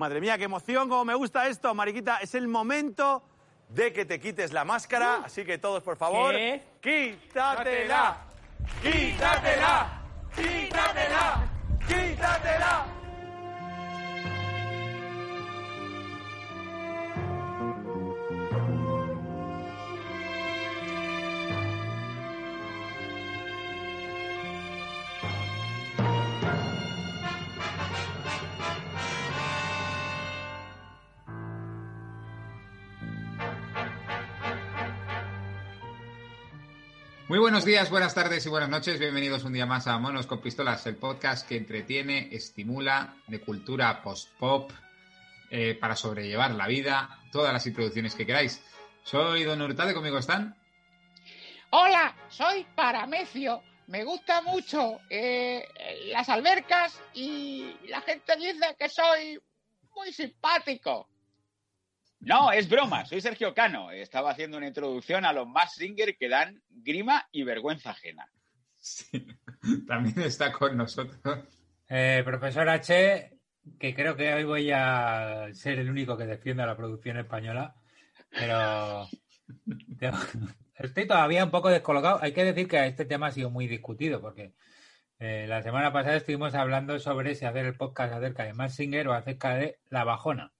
Madre mía, qué emoción, cómo me gusta esto, Mariquita. Es el momento de que te quites la máscara, así que todos, por favor, ¿Qué? quítatela, quítatela, quítatela, quítatela. Muy buenos días, buenas tardes y buenas noches. Bienvenidos un día más a Monos con Pistolas, el podcast que entretiene, estimula, de cultura post-pop, eh, para sobrellevar la vida, todas las introducciones que queráis. Soy Don Hurtado conmigo están. Hola, soy Paramecio. Me gusta mucho eh, las albercas y la gente dice que soy muy simpático. No, es broma, soy Sergio Cano. Estaba haciendo una introducción a los más singer que dan grima y vergüenza ajena. Sí, también está con nosotros. Eh, profesor H, que creo que hoy voy a ser el único que defienda la producción española, pero estoy todavía un poco descolocado. Hay que decir que este tema ha sido muy discutido porque eh, la semana pasada estuvimos hablando sobre si hacer el podcast acerca de Mass Singer o acerca de La Bajona.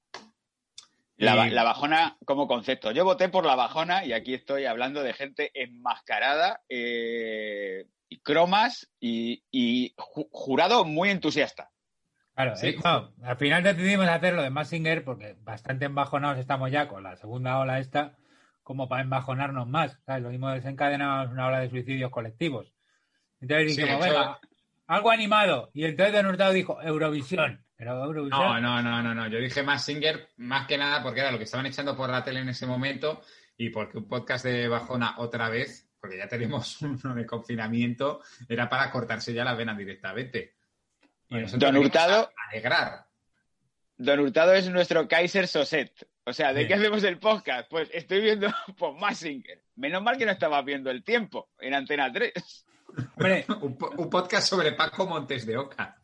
La, Y- la bajona como concepto. Yo voté por la bajona y aquí estoy hablando de gente enmascarada, eh, y cromas y, y ju- jurado muy entusiasta. Claro, Sí. eh, no, al final decidimos hacerlo de Massinger porque bastante embajonados estamos ya con la segunda ola esta, como para embajonarnos más. ¿sabes? Lo mismo desencadenamos una ola de suicidios colectivos. Entonces Sí, dijimos, venga, algo animado. Y entonces Don Hurtado dijo, Eurovisión. Pero Eurovisión. No, no, no, no, no. Yo dije más Singer más que nada porque era lo que estaban echando por la tele en ese momento y porque un podcast de Bajona otra vez, porque ya tenemos uno de confinamiento, era para cortarse ya las venas directamente. Y nosotros Don Hurtado- alegrar. Don Hurtado es nuestro Kaiser Soset. O sea, ¿de Sí. qué hacemos el podcast? Pues estoy viendo por Massinger. Menos mal que no estaba viendo el tiempo en Antena 3. Hombre, Un, po- un podcast sobre Paco Montes de Oca.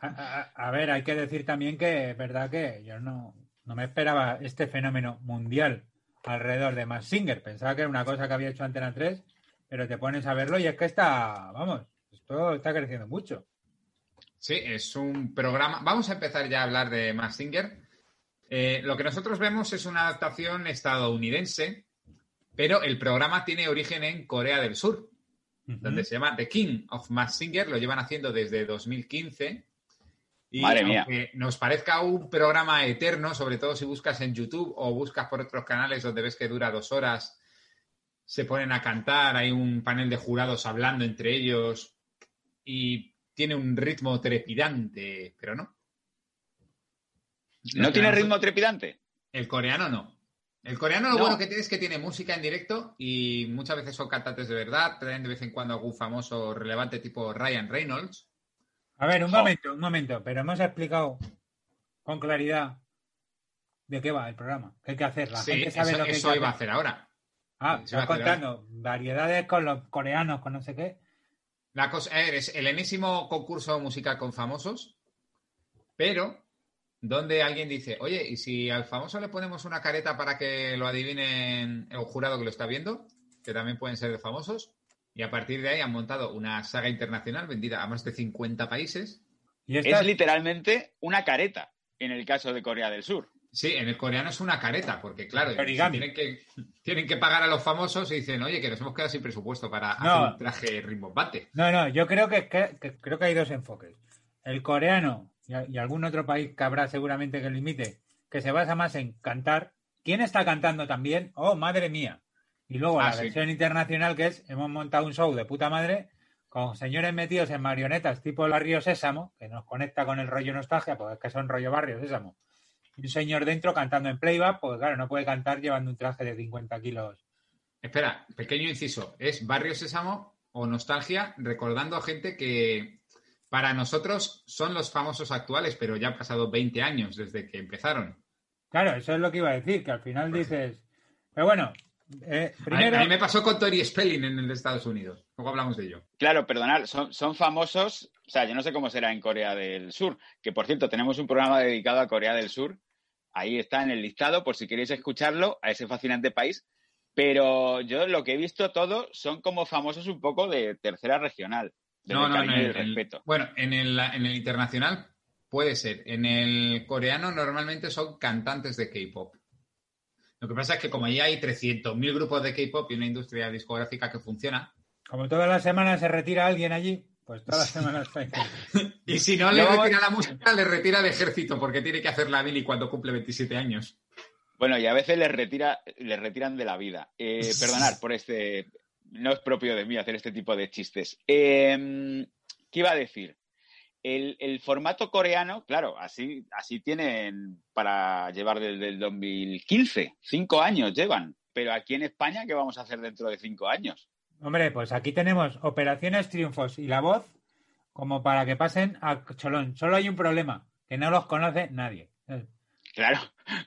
a, a- a ver, hay que decir también que es verdad que yo no, no me esperaba este fenómeno mundial alrededor de Massinger. Pensaba que era una cosa que había hecho Antena 3, pero te pones a verlo y es que está, vamos, esto está creciendo mucho. Sí, es un programa. Vamos a empezar ya a hablar de Mass Singer. Eh, lo que nosotros vemos es una adaptación estadounidense, pero el programa tiene origen en Corea del Sur, donde se llama The King of Mass Singer. Lo llevan haciendo desde 2015. Y Madre mía. aunque nos parezca un programa eterno, sobre todo si buscas en YouTube o buscas por otros canales donde ves que dura dos horas, se ponen a cantar, hay un panel de jurados hablando entre ellos y tiene un ritmo trepidante, pero no. ¿No tiene ritmo trepidante? El coreano no. El coreano lo No. bueno que tiene es que tiene música en directo y muchas veces son cantantes de verdad, traen de vez en cuando algún famoso relevante tipo Ryan Reynolds. A ver, un momento, un momento, pero hemos explicado con claridad de qué va el programa, qué hay que hacer. La sí, gente sabe eso, lo que eso hay que iba a hacer. ahora. Ah, Eso iba está a hacer contando variedades con los coreanos, con no sé qué. La cosa, a ver, es el enésimo concurso musical con famosos, pero donde alguien dice, oye, ¿y si al famoso le ponemos una careta para que lo adivinen el jurado que lo está viendo? Que también pueden ser de famosos. Y a partir de ahí han montado una saga internacional vendida a más de 50 países. Y esta- Es literalmente una careta en el caso de Corea del Sur. Sí, en el coreano es una careta, porque claro, tienen que, tienen que pagar a los famosos y dicen, oye, que nos hemos quedado sin presupuesto para No. hacer un traje rimbombante. No, no, yo creo que, que- que creo que hay dos enfoques. El coreano y, algún otro país que habrá seguramente que lo imite, que se basa más en cantar. ¿Quién está cantando también? Oh, madre mía. Y luego Ah, la sí. versión internacional que es, hemos montado un show de puta madre con señores metidos en marionetas tipo Río Sésamo, que nos conecta con el rollo nostalgia, porque es que son rollo barrio Sésamo. y un señor dentro cantando en playback, pues claro, no puede cantar llevando un traje de 50 kilos. Espera, pequeño inciso. ¿Es Barrio Sésamo o nostalgia recordando a gente que para nosotros son los famosos actuales, pero ya han pasado 20 años desde que empezaron? Claro, eso es lo que iba a decir, que al final dices... Pero bueno, eh, A mí- primero... A mí me pasó con Tori Spelling en el de Estados Unidos. Luego hablamos de ello. Claro, perdonad, son, son famosos, o sea, yo no sé cómo será en Corea del Sur, que por cierto, tenemos un programa dedicado a Corea del Sur, ahí está en el listado, por si queréis escucharlo, a ese fascinante país, pero yo lo que he visto todo son como famosos un poco de tercera regional, No, no, no. y en el- respeto. bueno, en el, en el internacional puede ser. En el coreano normalmente son cantantes de K-pop. Lo que pasa es que como ahí hay 300.000 grupos de K-pop y una industria discográfica que funciona, Como todas las semanas se retira alguien allí, pues todas las semanas y si no le Luego- retira la música, le retira el ejército porque tiene que hacer la Billy cuando cumple 27 años. Bueno, y a veces les, retira, les retiran de la vida. Eh, perdonad por este. No es propio de mí hacer este tipo de chistes. Eh, ¿Qué iba a decir? El, el formato coreano, claro, así, así tienen para llevar desde el 2015. Cinco años llevan. Pero aquí en España, ¿qué vamos a hacer dentro de cinco años? Hombre, pues aquí tenemos operaciones triunfos y la voz como para que pasen a Cholón. Solo hay un problema, que no los conoce nadie. Claro,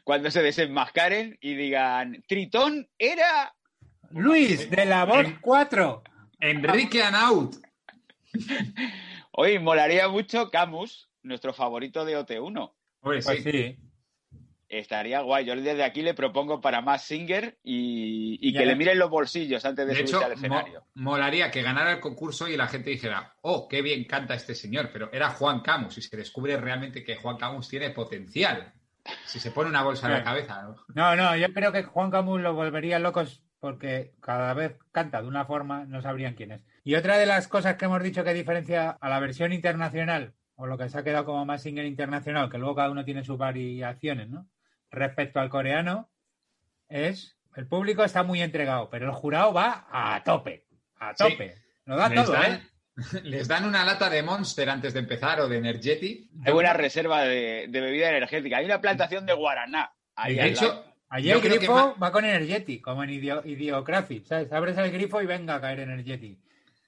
cuando se desenmascaren y digan, Tritón era. Luis, de la voz 4. Enrique Anaut. Hoy molaría mucho Camus, nuestro favorito de OT1. Hombre, Pues sí. sí. Estaría guay. Yo desde aquí le propongo para más Singer y, y que le miren los bolsillos antes de, De subirse hecho, al escenario. mo- molaría que ganara el concurso y la gente dijera, oh, qué bien canta este señor, pero era Juan Camus y se descubre realmente que Juan Camus tiene potencial. Si se pone una bolsa en la cabeza. ¿no? No, no, yo creo que Juan Camus lo volvería locos porque cada vez canta de una forma, no sabrían quién es. Y otra de las cosas que hemos dicho que diferencia a la versión internacional, o lo que se ha quedado como más singer internacional, que luego cada uno tiene sus variaciones, ¿no? Respecto al coreano, es el público está muy entregado, pero el jurado va a tope, a Sí. tope. Lo da Les todo, dan, ¿eh? les dan una lata de Monster antes de empezar o de Energetic. Hay buena reserva de, de bebida energética. Hay una plantación de guaraná. Ahí De hecho, lado. Allí el grifo va con Energetic, como en Idio- Idiocracy, ¿sabes? Abres el grifo y venga a caer Energetic.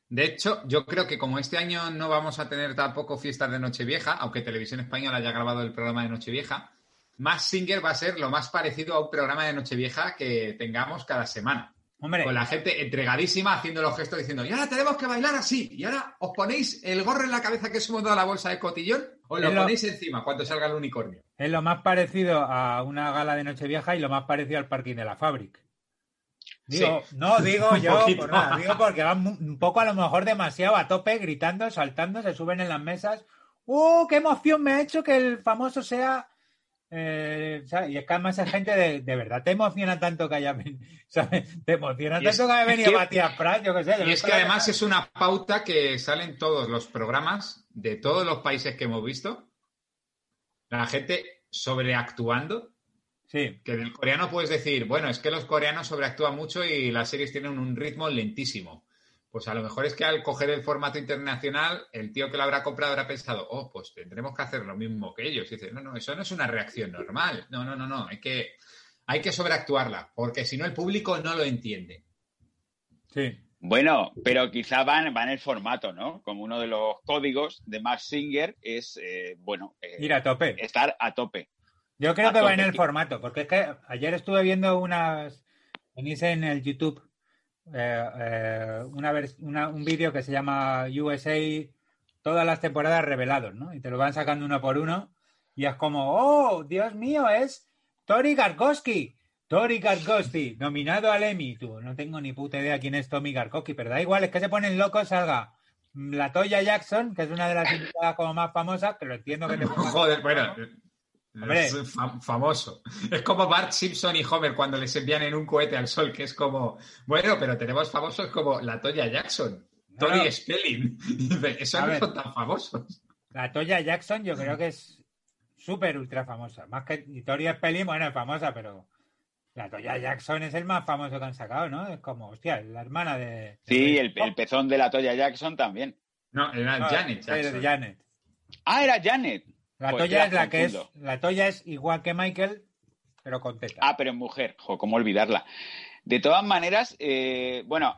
De hecho, yo creo que como este año no vamos a tener tampoco fiestas de Nochevieja, aunque Televisión Española haya grabado el programa de Nochevieja, Más Singer va a ser lo más parecido a un programa de Nochevieja que tengamos cada semana. Hombre, Con la gente entregadísima haciendo los gestos diciendo, y ahora tenemos que bailar así, y ahora os ponéis el gorro en la cabeza que os hemos dado a la bolsa de cotillón, os lo Es lo- ponéis encima cuando salga el unicornio. es lo más parecido a una gala de Nochevieja y lo más parecido al parking de la Fabric. Digo, no digo yo por nada, digo porque van un poco a lo mejor demasiado a tope, gritando, saltando, se suben en las mesas. ¡Uh, qué emoción me ha hecho que el famoso sea! Eh, y es que además es gente de, de verdad, te emociona tanto que haya venido, ¿sabes? Te emociona Y es- tanto que haya venido Matías Prat, yo qué sé. Y es que además es una pauta que sale en todos los programas de todos los países que hemos visto. La gente sobreactuando. Sí, Que del coreano puedes decir, bueno, es que los coreanos sobreactúan mucho y las series tienen un ritmo lentísimo. Pues a lo mejor es que al coger el formato internacional, el tío que lo habrá comprado habrá pensado, oh, pues tendremos que hacer lo mismo que ellos. Y dice, no, no, eso no es una reacción normal. No, no, no, no. Hay que, hay que sobreactuarla, porque si no el público no lo entiende. sí. Bueno, pero quizá van, van el formato, ¿no? Como uno de los códigos de Max Singer es, eh, bueno, eh, Ir a tope. estar a tope. Yo creo A que va en el formato, porque es que ayer estuve viendo unas. Tenéis en el YouTube eh, eh, una, una- un vídeo que se llama USA todas las temporadas revelados, ¿no? Y te lo van sacando uno por uno. Y es como, oh, Dios mío, es Tori Garkowski. Tori Garkowski, nominado al Emmy. Tú, no tengo ni puta idea quién es Tommy Garkowski, pero da igual, es que se ponen locos, salga la Toya Jackson, que es una de las invitadas como más famosas, que lo entiendo que te Joder, bueno. Hombre. Es fam- famoso. Es como Bart Simpson y Homer cuando les envían en un cohete al sol, que es como, bueno, pero tenemos famosos como la Toya Jackson, No, Tony. Spelling. Esos no ver. son tan famosos. La Toya Jackson yo creo que es súper ultra famosa. Más que y Tori Spelling, bueno, es famosa, pero la Toya Jackson es el más famoso que han sacado, ¿no? Es como, hostia, la hermana de... Sí, el, el pezón de la Toya Jackson también. No, era No, Janet Jackson. de Janet. Ah, era Janet. La Pues Toya ya es la que es. La Toya es igual que Michael, pero con teta. Ah, pero en mujer. Jo, ¿cómo olvidarla? De todas maneras, eh, bueno,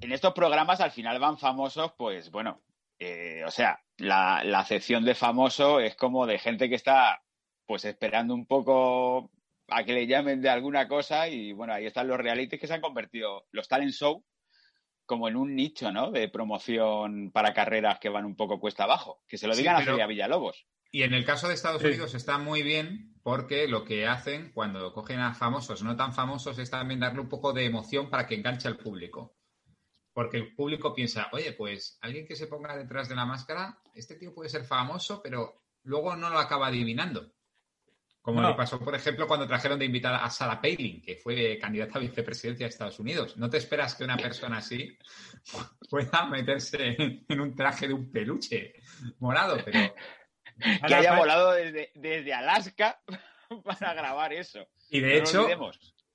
en estos programas al final van famosos, pues bueno, eh, o sea, la, la acepción de famoso es como de gente que está pues esperando un poco a que le llamen de alguna cosa y bueno, ahí están los realities que se han convertido, los talent show, como en un nicho, ¿no? De promoción para carreras que van un poco cuesta abajo. Que se lo Sí, digan pero- a Celia Villalobos. Y en el caso de Estados Sí. Unidos está muy bien porque lo que hacen cuando cogen a famosos no tan famosos es también darle un poco de emoción para que enganche al público. Porque el público piensa, oye, pues alguien que se ponga detrás de la máscara, este tío puede ser famoso, pero luego no lo acaba adivinando. Como No. le pasó, por ejemplo, cuando trajeron de invitada a Sarah Palin, que fue candidata a vicepresidencia de Estados Unidos. No te esperas que una persona así pueda meterse en un traje de un peluche morado, pero Que haya volado desde, desde Alaska para grabar eso. Y de No hecho,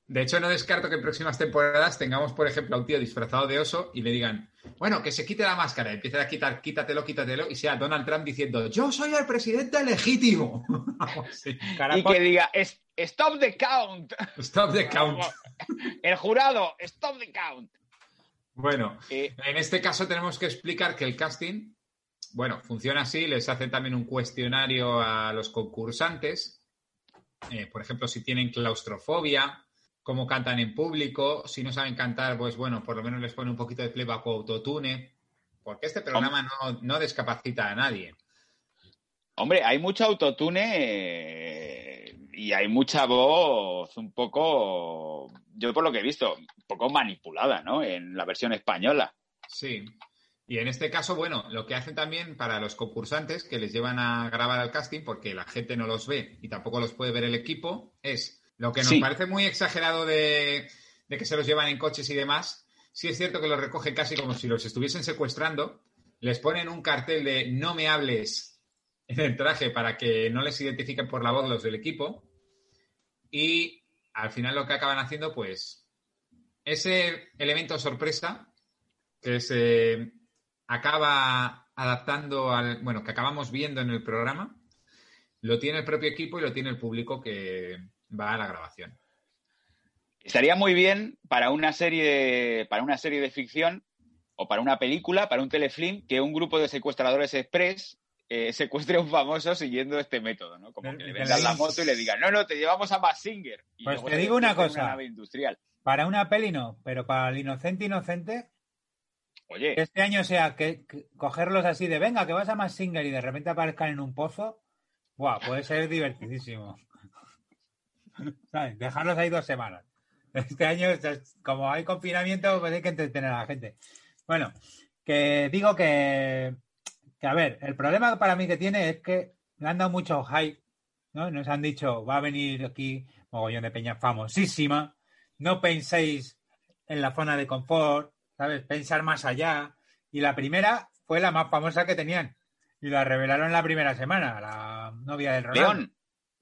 de hecho, no descarto que en próximas temporadas tengamos, por ejemplo, a un tío disfrazado de oso y le digan, bueno, que se quite la máscara, empiece a quitar, quítatelo, quítatelo, y sea Donald Trump diciendo, yo soy el presidente legítimo. Y que diga, "Es- stop the count. Stop the count. El jurado, stop the count. Bueno, Eh, en este caso tenemos que explicar que el casting, bueno, funciona así, les hace también un cuestionario a los concursantes, eh, por ejemplo, si tienen claustrofobia, cómo cantan en público, si no saben cantar, pues bueno, por lo menos les pone un poquito de playback o autotune, porque este programa no, no discapacita a nadie. hombre, hay mucho autotune eh, y hay mucha voz un poco, yo por lo que he visto, un poco manipulada, ¿no? En la versión española. Sí. Y en este caso, bueno, lo que hacen también para los concursantes que les llevan a grabar al casting, porque la gente no los ve y tampoco los puede ver el equipo, es lo que nos Sí. parece muy exagerado de, de que se los llevan en coches y demás. Sí es cierto que los recogen casi como si los estuviesen secuestrando. Les ponen un cartel de no me hables en el traje para que no les identifiquen por la voz los del equipo. Y al final lo que acaban haciendo, pues, ese elemento sorpresa que se acaba adaptando al, bueno, que acabamos viendo en el programa, lo tiene el propio equipo y lo tiene el público que va a la grabación. Estaría muy bien para una serie, para una serie de ficción o para una película, para un telefilm, que un grupo de secuestradores express eh, secuestre a un famoso siguiendo este método, ¿no? Como que le vendan la moto y le digan, no, no, te llevamos a Massinger. Y Pues te digo una cosa. nave industrial. Para una peli no, pero para el inocente inocente, Este año sea que, cogerlos así de venga, que vas a más Singer y de repente aparezcan en un pozo, buah, puede ser divertidísimo. ¿Sabes? Dejarlos ahí dos semanas. Este año, como hay confinamiento, pues hay que entretener a la gente. Bueno, que digo que, que, a ver, el problema para mí que tiene es que le han dado mucho hype, ¿no? Nos han dicho, va a venir aquí mogollón de peña famosísima, no penséis en la zona de confort, ¿sabes? Pensar más allá. Y la primera fue la más famosa que tenían. Y la revelaron la primera semana, la novia del Ronaldo. León,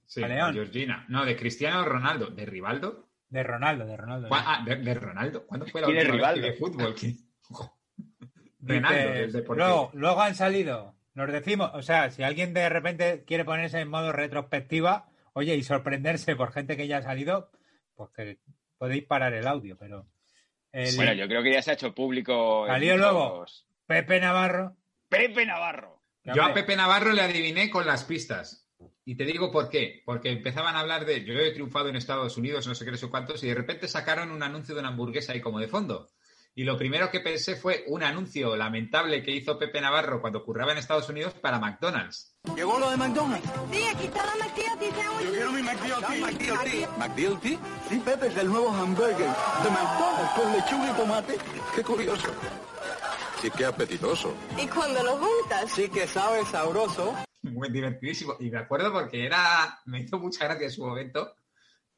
Sí, León. Georgina. No, de Cristiano Ronaldo. ¿De Rivaldo? De Ronaldo, de Ronaldo. ¿Cuá- Ah, de, de Ronaldo. ¿Cuándo fue la ¿Quién es última vez que Rivaldo? vi fútbol? Dices, Ronaldo, Deportivo. luego, luego han salido, nos decimos, o sea, si alguien de repente quiere ponerse en modo retrospectiva, oye, y sorprenderse por gente que ya ha salido, pues que podéis parar el audio, pero... el bueno, yo creo que ya se ha hecho público. Salió luego. Pepe Navarro... Pepe Navarro. Yo a Pepe Navarro le adiviné con las pistas. Y te digo por qué. Porque empezaban a hablar de yo he triunfado en Estados Unidos, no sé qué, no sé cuántos, y de repente sacaron un anuncio de una hamburguesa ahí como de fondo. Y lo primero que pensé fue un anuncio lamentable que hizo Pepe Navarro cuando curraba en Estados Unidos para McDonald's. ¿Llegó lo de McDonald's? Sí, aquí está la McDLT. Yo quiero mi McDLT. ¿McDLT? Sí, Pepe, es el nuevo hamburger de McDonald's con lechuga y tomate. Qué curioso. Sí, qué apetitoso. Y cuando lo juntas, Sí que sabe sabroso. Muy divertidísimo. Y me acuerdo porque era. Me hizo mucha gracia en su momento.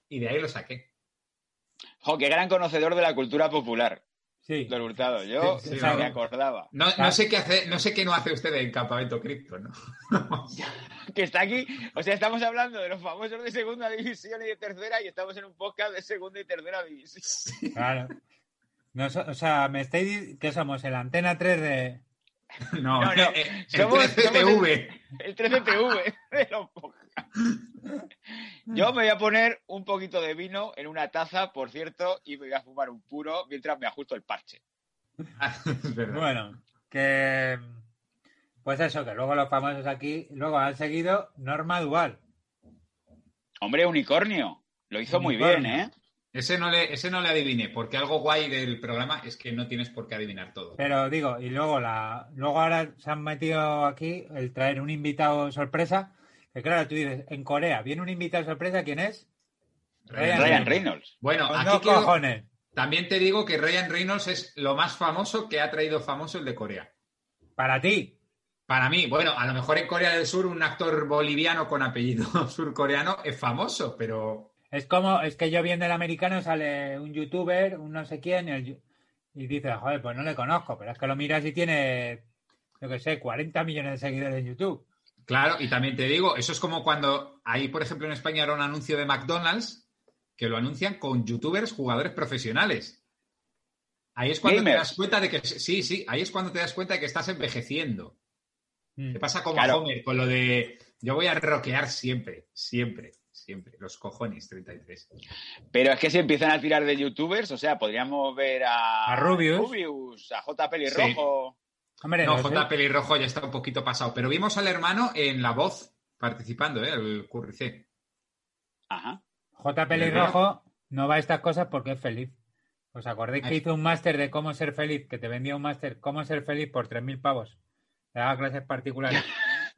Y de ahí lo saqué. Jo, qué gran conocedor de la cultura popular, Sí, Don Hurtado. Yo Sí, sí, me acordaba. No, no sé qué hace, no sé qué no hace usted en Campamento Cripto, ¿no? Que está aquí. O sea, estamos hablando de los famosos de segunda división y de tercera y estamos en un podcast de segunda y tercera división. claro. No o sea, me estáis... que somos? El Antena 3 de... No, No, no, eh, eh, el somos- 13TV. El 13TV de los podcasts. Yo me voy a poner un poquito de vino en una taza, por cierto, y me voy a fumar un puro mientras me ajusto el parche. Bueno, que. Pues eso, que luego los famosos aquí, luego han seguido Norma Dual. Hombre, unicornio. Lo hizo muy bien, ¿eh? Ese no, le, ese no le adiviné, porque algo guay del programa es que no tienes por qué adivinar todo. Pero digo, y luego la, luego ahora se han metido aquí el traer un invitado sorpresa. Que claro, tú dices, en Corea viene un invitado sorpresa, ¿quién es? Ryan Ryan Reynolds. Bueno, Con aquí quiero- cojones. también te digo que Ryan Reynolds es lo más famoso que ha traído famoso el de Corea. Para ti. Para mí, bueno, a lo mejor en Corea del Sur un actor boliviano con apellido surcoreano es famoso, pero Es como, es que yo viendo el americano sale un youtuber, un no sé quién, y, el y dices, joder, pues no le conozco, pero es que lo miras y tiene, yo qué sé, 40 millones de seguidores en YouTube. Claro, y también te digo, eso es como cuando ahí, por ejemplo, en España era un anuncio de McDonald's que lo anuncian con youtubers jugadores profesionales. Ahí es cuando Gamers. te das cuenta de que sí, sí, ahí es cuando te das cuenta de que estás envejeciendo. Mm. Te pasa como Claro. a Homer con lo de yo voy a rockear siempre, siempre, siempre. Los cojones 33. Pero es que si empiezan a tirar de youtubers, o sea, podríamos ver a, A Rubius. Rubius, a J. Pelirrojo. Hombre, No, no sé. J. Pelirrojo ya está un poquito pasado, pero vimos al hermano en La Voz participando, ¿eh? El Curricé. Ajá. J. Pelirrojo no va a estas cosas porque es feliz. ¿Os acordáis que hizo un máster de cómo ser feliz? Que te vendía un máster cómo ser feliz por 3.000 pavos. Te daba clases particulares.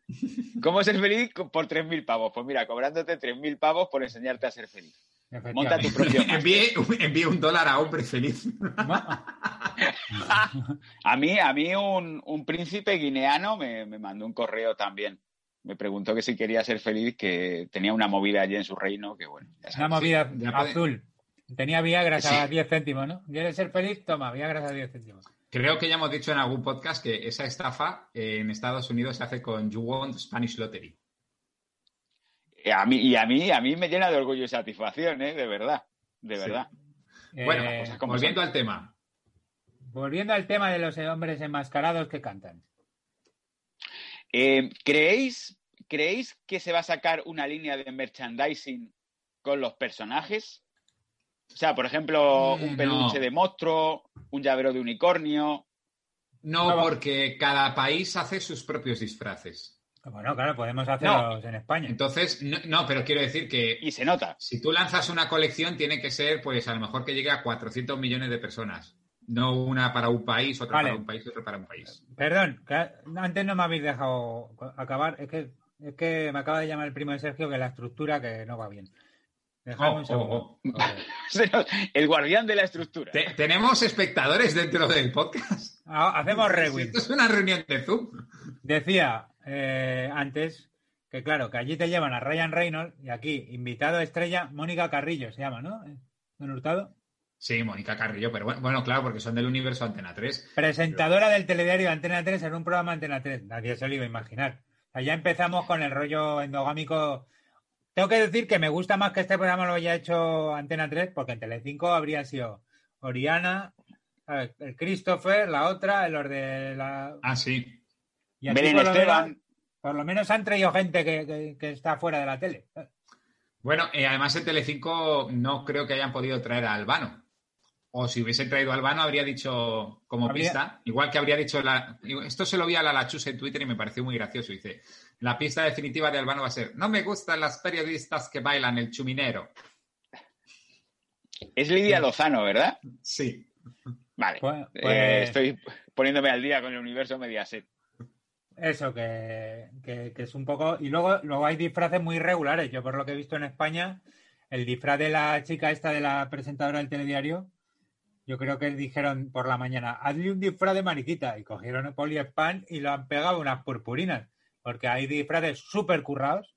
¿Cómo ser feliz por 3.000 pavos? Pues mira, cobrándote 3.000 pavos por enseñarte a ser feliz. Monta tu propio. Envíe, envíe un dólar a hombre feliz. A mí, a mí un, un príncipe guineano me, me mandó un correo también. Me preguntó que si quería ser feliz, que tenía una movida allí en su reino, que bueno. ya Una movida ya puede- azul. Tenía Viagra Sí. a 10 céntimos, ¿no? ¿Quieres ser feliz? Toma, Viagra a 10 céntimos. Creo que ya hemos dicho en algún podcast que esa estafa eh, en Estados Unidos se hace con You Want Spanish Lottery. Eh, A mí, y a mí, a mí me llena de orgullo y satisfacción, ¿eh? De verdad. De Sí. verdad. Bueno, Eh, cosas como volviendo son. al tema. volviendo al tema de los hombres enmascarados que cantan. Eh, ¿creéis, ¿Creéis que se va a sacar una línea de merchandising con los personajes? O sea, por ejemplo, Mm, un peluche no. de monstruo, un llavero de unicornio. No, porque cada país hace sus propios disfraces. Bueno, claro, podemos hacerlos en España. Entonces, no, no, pero quiero decir que Y se nota. si tú lanzas una colección, tiene que ser, pues, a lo mejor que llegue a 400 millones de personas. No una para un país, otra Vale. para un país, otra para un país. Perdón, que antes no me habéis dejado acabar. Es que, es que me acaba de llamar el primo de Sergio que la estructura que no va bien. Dejadme Oh, un segundo. oh, Joder. El guardián de la estructura. Te- tenemos espectadores dentro del podcast. Ah, Hacemos rewind. Esto es una reunión de Zoom. Decía eh, antes que, claro, que allí te llevan a Ryan Reynolds y aquí, invitado estrella, Mónica Carrillo se llama, ¿no? Don Hurtado. Sí, Mónica Carrillo, pero bueno, bueno, claro, porque son del universo Antena 3. Presentadora del telediario Antena 3 en un programa Antena 3. Nadie se lo iba a imaginar. Allá empezamos con el rollo endogámico. Tengo que decir que me gusta más que este programa lo haya hecho Antena 3, porque en Telecinco habría sido Oriana, el Christopher, la otra, los de la. Ah, sí. Y aquí Belén por, lo Esteban. menos, por lo menos han traído gente que, que- que está fuera de la tele. Bueno, eh, además en Telecinco no creo que hayan podido traer a Albano. O si hubiesen traído a Albano, habría dicho como Habría- pista, igual que habría dicho la. Esto se lo vi a la Lachus en Twitter y me pareció muy gracioso. Dice: La pista definitiva de Albano va a ser: No me gustan las periodistas que bailan el chuminero. Es Lidia Lozano, ¿verdad? Sí. Vale. Pues- Eh, pues- estoy poniéndome al día con el universo Mediaset. Eso, que, que- que es un poco. Y luego, luego hay disfraces muy irregulares. Yo, por lo que he visto en España, el disfraz de la chica esta de la presentadora del telediario, yo creo que dijeron por la mañana, hazle un disfraz de mariquita. Y cogieron el poliespan y lo han pegado unas purpurinas. Porque hay disfraces súper currados,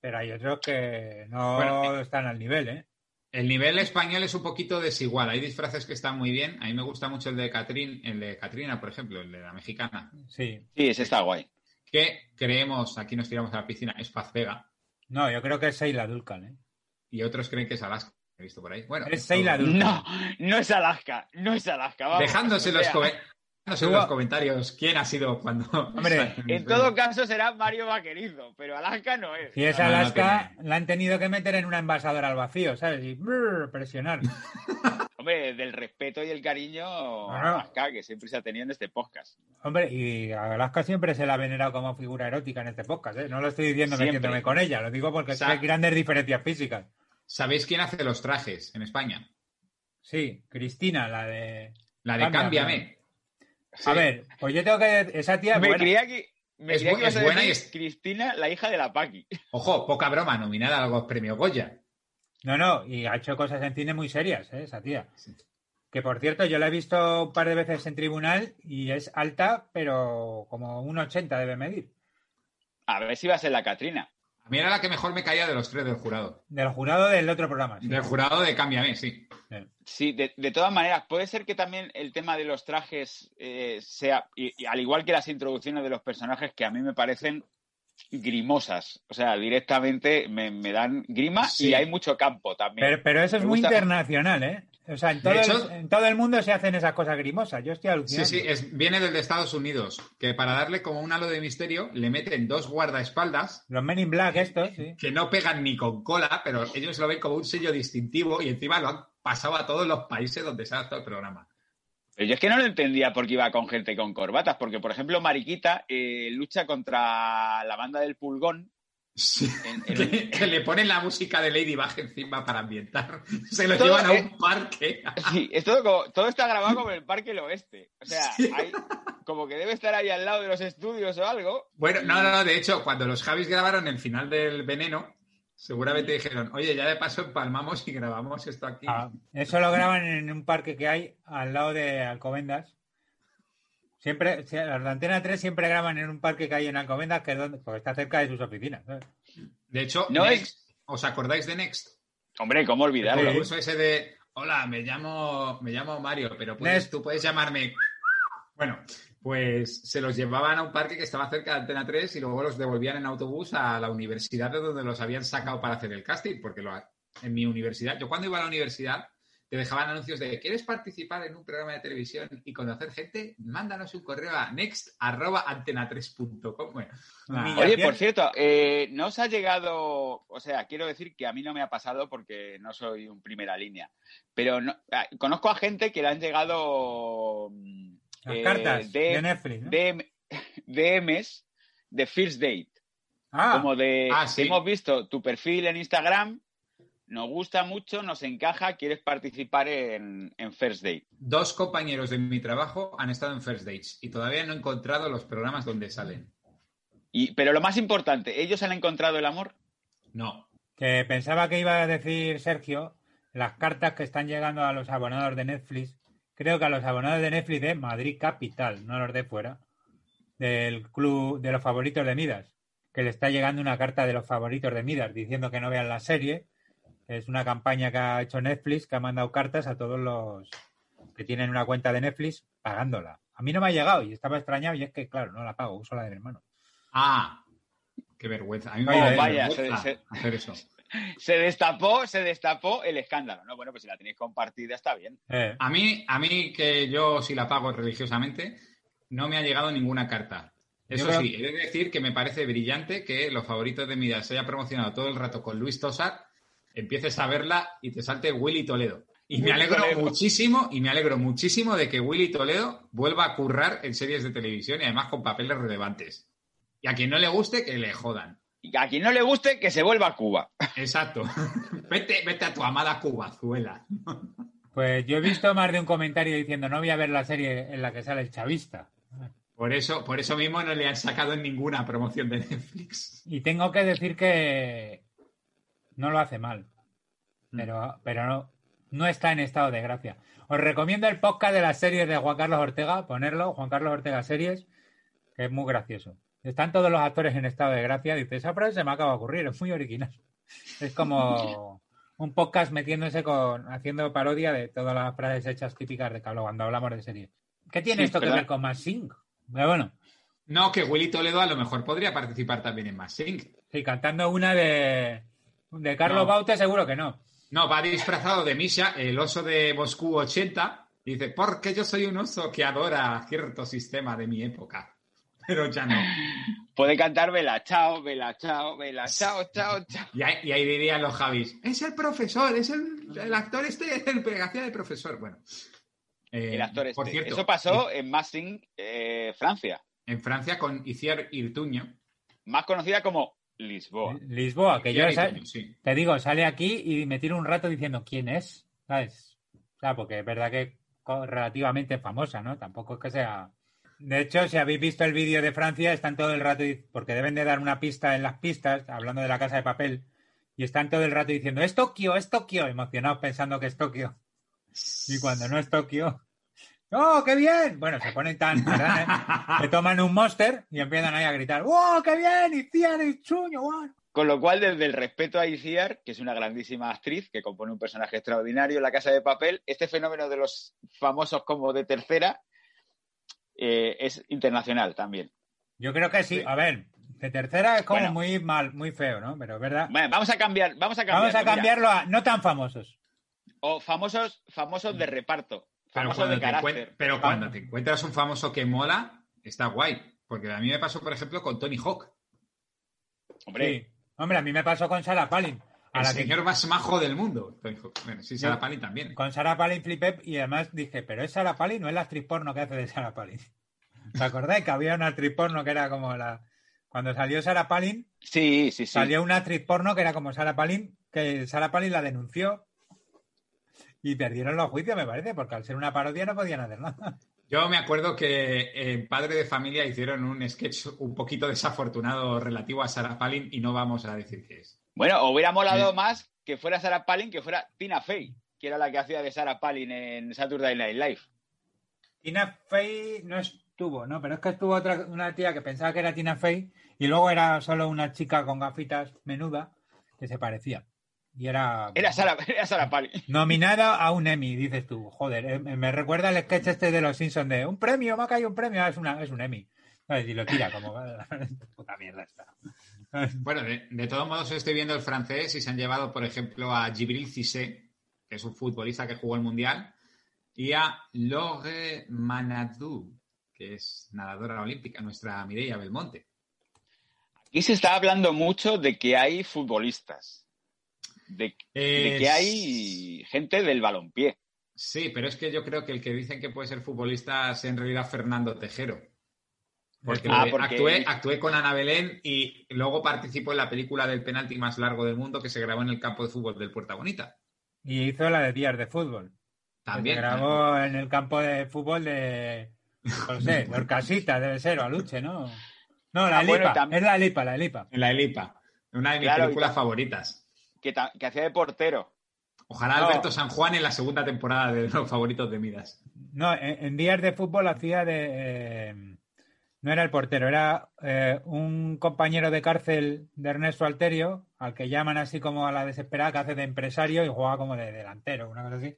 pero hay otros que no Bueno, están al nivel, ¿eh? El nivel español es un poquito desigual. Hay disfraces que están muy bien. A mí me gusta mucho el de Catrín, el de Catrina, por ejemplo, el de la mexicana. Sí. Sí, ese está guay. Que creemos, aquí nos tiramos a la piscina, es Paz Vega. No, yo creo que es Seila Dulcan, ¿eh? Y otros creen que es Alaska. He visto por ahí. Bueno, Es Seila Dulcan. No, no es Alaska. No es Alaska. Vamos, dejándose los, o sea, No sé en los comentarios quién ha sido cuando. Hombre, En todo caso será Mario Vaquerizo, pero Alaska no es. Si es no Alaska, la han tenido que meter en una envasadora al vacío, ¿sabes? Y brrr, presionar. Hombre, del respeto y el cariño a. Alaska que siempre se ha tenido en este podcast. Hombre, y a Alaska siempre se la ha venerado como figura erótica en este podcast, ¿eh? No lo estoy diciendo Siempre. metiéndome con ella, lo digo porque Sa- hay grandes diferencias físicas. ¿Sabéis quién hace los trajes en España? Sí, Cristina, la de... La de Cámbiame. Cámbiame. A ver, pues yo tengo que... Esa tía me buena. creía que, me Es que es a buena decir y es- Cristina, la hija de la Paqui. Ojo, poca broma, nominada a los premios Goya. No, no, y ha hecho cosas en cine muy serias, ¿eh? esa tía. Sí. Que por cierto, yo la he visto un par de veces en tribunal y es alta, pero como un 80 debe medir. A ver si va a ser la Catrina. A mí era la que mejor me caía de los tres del jurado. Del jurado del otro programa. sí. Del jurado de Cámbiame, sí. Sí, de, de todas maneras, puede ser que también el tema de los trajes eh, sea, y, y al igual que las introducciones de los personajes, que a mí me parecen grimosas. O sea, directamente me, me dan grima Sí. y hay mucho campo también. Pero, pero eso es muy internacional, ¿eh? O sea, en todo, De hecho- el, en todo el mundo se hacen esas cosas grimosas. Yo estoy Sí, alucinando. sí, es, viene del de Estados Unidos, que para darle como un halo de misterio le meten dos guardaespaldas Los Men in Black estos, sí. que no pegan ni con cola, pero ellos lo ven como un sello distintivo y encima lo han pasado a todos los países donde se ha todo el programa. Pero yo es que no lo entendía porque iba con gente con corbatas, porque por ejemplo Mariquita eh, lucha contra la banda del Pulgón. Sí, En- en que, que le ponen la música de Ladybug encima para ambientar. Se lo Todo llevan a es- un parque. Sí, es todo, como- todo está grabado como en el Parque del Oeste. O sea, Sí. hay, como que debe estar ahí al lado de los estudios o algo. Bueno, no, no, de hecho, cuando los Javis grabaron el final del Veneno, seguramente dijeron, oye, ya de paso empalmamos y grabamos esto aquí. Ah, eso lo graban en un parque que hay al lado de Alcobendas. Siempre, si- los de Antena 3 siempre graban en un parque que hay en Alcobendas, que es donde, porque está cerca de sus oficinas. ¿sabes? De hecho, No Next, ¿os acordáis de Next? Hombre, ¿cómo El olvidarlo? concurso ese de, hola, me llamo, me llamo Mario, pero puedes, Next. tú puedes llamarme... Bueno, pues se los llevaban a un parque que estaba cerca de Antena 3 y luego los devolvían en autobús a la universidad de donde los habían sacado para hacer el casting, porque lo, en mi universidad, yo cuando iba a la universidad, te dejaban anuncios de ¿quieres participar en un programa de televisión y conocer gente? Mándanos un correo a next.antena3.com. Bueno. Ni- Oye, por cierto, eh, ¿no os ha llegado, o sea, quiero decir que a mí no me ha pasado porque no soy un primera línea, pero no- ah, conozco a gente que le han llegado mm, Las eh, cartas de- de Netflix. ¿no? DM DMs de First Date, ah, como de, Ah, sí. hemos visto tu perfil en Instagram, nos gusta mucho, nos encaja, quieres participar en, en First Date. Dos compañeros de mi trabajo han estado en First Dates y todavía no he encontrado los programas donde salen. Y, pero lo más importante, ¿ellos han encontrado el amor? No. que pensaba que iba a decir Sergio las cartas que están llegando a los abonados de Netflix. Creo que a los abonados de Netflix de Madrid Capital, no los de fuera, del club de los favoritos de Midas, que le está llegando una carta de los favoritos de Midas diciendo que no vean la serie. Es una campaña que ha hecho Netflix, que ha mandado cartas a todos los que tienen una cuenta de Netflix pagándola. A mí no me ha llegado y estaba extrañado y es que, claro, no la pago, uso la de mi hermano. Ah, qué vergüenza. A mí me Oh, vaya, vergüenza se- se- hacer eso. Se destapó, se destapó el escándalo. No, bueno, pues si la tenéis compartida está bien. Eh, A mí, a mí que yo si la pago religiosamente, no me ha llegado ninguna carta. Eso creo- sí, he de decir que me parece brillante que los favoritos de Midas se haya promocionado todo el rato con Luis Tosar, empieces a verla y te salte Willy Toledo. Y me alegro Toledo. muchísimo, y me alegro muchísimo de que Willy Toledo vuelva a currar en series de televisión y además con papeles relevantes. Y a quien no le guste, que le jodan. Y a quien no le guste, que se vuelva a Cuba. Exacto. vete, vete a tu amada Cubazuela. pues yo he visto más de un comentario diciendo no voy a ver la serie en la que sale el chavista. Por eso, por eso mismo no le han sacado en ninguna promoción de Netflix. Y tengo que decir que no lo hace mal, pero, pero no, no está en estado de gracia. Os recomiendo el podcast de las series de Juan Carlos Ortega, ponerlo, Juan Carlos Ortega Series, que es muy gracioso. Están todos los actores en estado de gracia. Dice, esa frase se me acaba de ocurrir, es muy original. Es como un podcast metiéndose con, haciendo parodia de todas las frases hechas típicas de hablo cuando hablamos de series. ¿Qué tiene Sí, esto que ver con más Sync? Pero bueno, No, que Willy Toledo a lo mejor podría participar también en Más Sync. sí, cantando una de, de Carlos No. Baute seguro que no. No, va disfrazado de Misha, el oso de Moscú 80, Y dice, porque yo soy un oso que adora cierto sistema de mi época. Pero ya no. Puede cantar Vela, chao, Vela, chao, Vela, chao, chao, chao. Y ahí, y ahí dirían los Javis, es el profesor, es el, el actor este, el que hacía de profesor. Bueno. eh, El actor Por este. cierto, Eso pasó en Massing, eh, Francia. en Francia con Iciar Irtuño. Más conocida como Lisboa. Lisboa, que yo sí. te digo, sale aquí y me tiro un rato diciendo quién es, ¿sabes? O sea, porque es verdad que relativamente famosa, ¿no? Tampoco es que sea. De hecho, si habéis visto el vídeo de Francia, están todo el rato, porque deben de dar una pista en las pistas, hablando de la casa de papel, y están todo el rato diciendo, es Tokio, es Tokio, emocionados pensando que es Tokio. Y cuando no es Tokio, ¡oh, qué bien! Bueno, se ponen tan, ¿verdad? Se toman un monster y empiezan ahí a gritar, ¡oh, qué bien! ¡Y Cian y Chuño! guau". Con lo cual, desde el respeto a Iciar, que es una grandísima actriz que compone un personaje extraordinario en La Casa de Papel, este fenómeno de los famosos como de tercera eh, es internacional también. Yo creo que sí. A ver, de tercera es como Bueno. muy mal, muy feo, ¿no? Pero es verdad. Bueno, vamos a cambiar, vamos a cambiarlo. Vamos a mira. cambiarlo a no tan famosos. O famosos, famosos de reparto, Pero cuando, de te pero cuando te encuentras un famoso que mola, está guay. Porque a mí me pasó, por ejemplo, con Tony Hawk. Hombre, Sí. Hombre, a mí me pasó con Sarah Palin. A El la que- señor más majo del mundo. Tony Hawk. Bueno, sí, Sarah Yo- Palin también. Con Sarah Palin flipé y además dije, pero es Sarah Palin, no es la actriz porno que hace de Sarah Palin. ¿Os acordáis que había una actriz porno que era como la... Cuando salió Sarah Palin, sí, sí, sí. salió una actriz porno que era como Sarah Palin, que Sarah Palin la denunció y perdieron los juicios, me parece, porque al ser una parodia no podían hacer nada. Yo me acuerdo que en Padre de Familia hicieron un sketch un poquito desafortunado relativo a Sarah Palin y no vamos a decir qué es. Bueno, hubiera molado Sí. más que fuera Sarah Palin que fuera Tina Fey, que era la que hacía de Sarah Palin en Saturday Night Live. Tina Fey no estuvo, ¿no? Pero es que estuvo otra, una tía que pensaba que era Tina Fey y luego era solo una chica con gafitas menuda que se parecía. Y era Era Sarah, era Sarah Palin. nominada a un Emmy, dices tú. Joder, eh, me recuerda el sketch este de los Simpsons de un premio, me ha caído un premio, ah, es, una, es un Emmy. ¿Sabes? Y lo tira como puta mierda está. Bueno, de, de todos modos estoy viendo el francés y se han llevado, por ejemplo, a Gibril Cissé, que es un futbolista que jugó el Mundial, y a Laure Manadou, que es nadadora olímpica, nuestra Mireia Belmonte. Aquí se está hablando mucho de que hay futbolistas, de, de que hay gente del balompié. Sí, pero es que yo creo que el que dicen que puede ser futbolista es en realidad Fernando Tejero. Porque, Ah, porque- Actué, actué con Ana Belén y luego participó en la película del penalti más largo del mundo que se grabó en el campo de fútbol del Puerta Bonita. Y hizo la de días de fútbol. También. se grabó en el campo de fútbol de. No sé, de Orcasitas, debe ser, o Aluche, ¿no? No, la Ah, bueno, Lipa. tam- Es la Lipa, la Lipa. En la Elipa. Una de mis Claro, películas ta- favoritas. Que, hacía de portero. Ojalá No. Alberto San Juan en la segunda temporada de los favoritos de Midas. No, en, en días de fútbol hacía de. eh, no era el portero, era eh, un compañero de cárcel de Ernesto Alterio, al que llaman así como a la desesperada, que hace de empresario y juega como de delantero, una cosa así.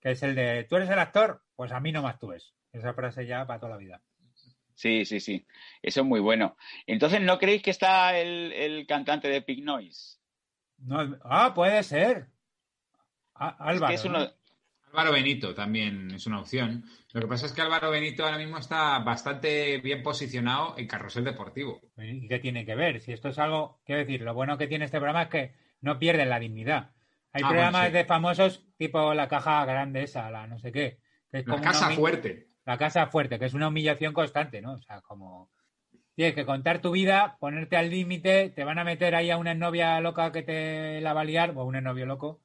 Que es el de, ¿tú eres el actor? Pues a mí no me actúes. Esa frase ya para toda la vida. Sí, sí, sí. Eso es muy bueno. Entonces, ¿no creéis que está el, el cantante de Pig Noise? No, ah, puede ser. Ah, Álvaro. es que es ¿no? uno... Álvaro Benito también es una opción. Lo que pasa es que Álvaro Benito ahora mismo está bastante bien posicionado en carrusel deportivo. ¿Y qué tiene que ver? Si esto es algo, quiero decir, lo bueno que tiene este programa es que no pierden la dignidad. Hay Ah, programas bueno, sí. de famosos tipo la caja grande esa, la no sé qué. Que es La como casa fuerte. La casa fuerte, que es una humillación constante, ¿no? O sea, como tienes que contar tu vida, ponerte al límite, te van a meter ahí a una novia loca que te la va a liar, o un novio loco,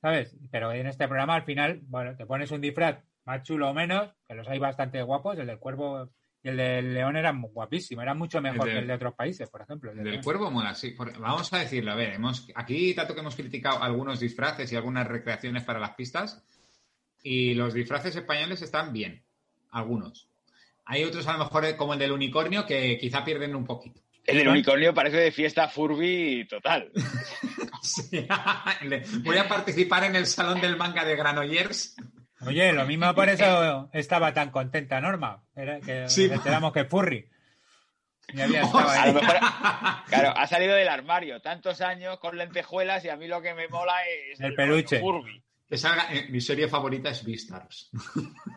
¿sabes? Pero en este programa al final, bueno, te pones un disfraz más chulo o menos, que los hay bastante guapos, el del cuervo y el del león era guapísimo, era mucho mejor El del- que el de otros países, por ejemplo. el del cuervo mola, sí. Por- Vamos a decirlo, a ver, hemos, aquí tanto que hemos criticado algunos disfraces y algunas recreaciones para las pistas, y los disfraces españoles están bien, algunos. Hay otros a lo mejor eh, como el del unicornio que quizá pierden un poquito. El del unicornio parece de fiesta Furby total. Sí. Voy a participar en el salón del manga de Granollers. Oye, lo mismo por eso estaba tan contenta Norma, era que Sí. nos enteramos que Furry. Y había O estado A ahí. lo mejor, claro, ha salido del armario tantos años con lentejuelas y a mí lo que me mola es El peluche. Furby. Que salga, eh, mi serie favorita es Beastars.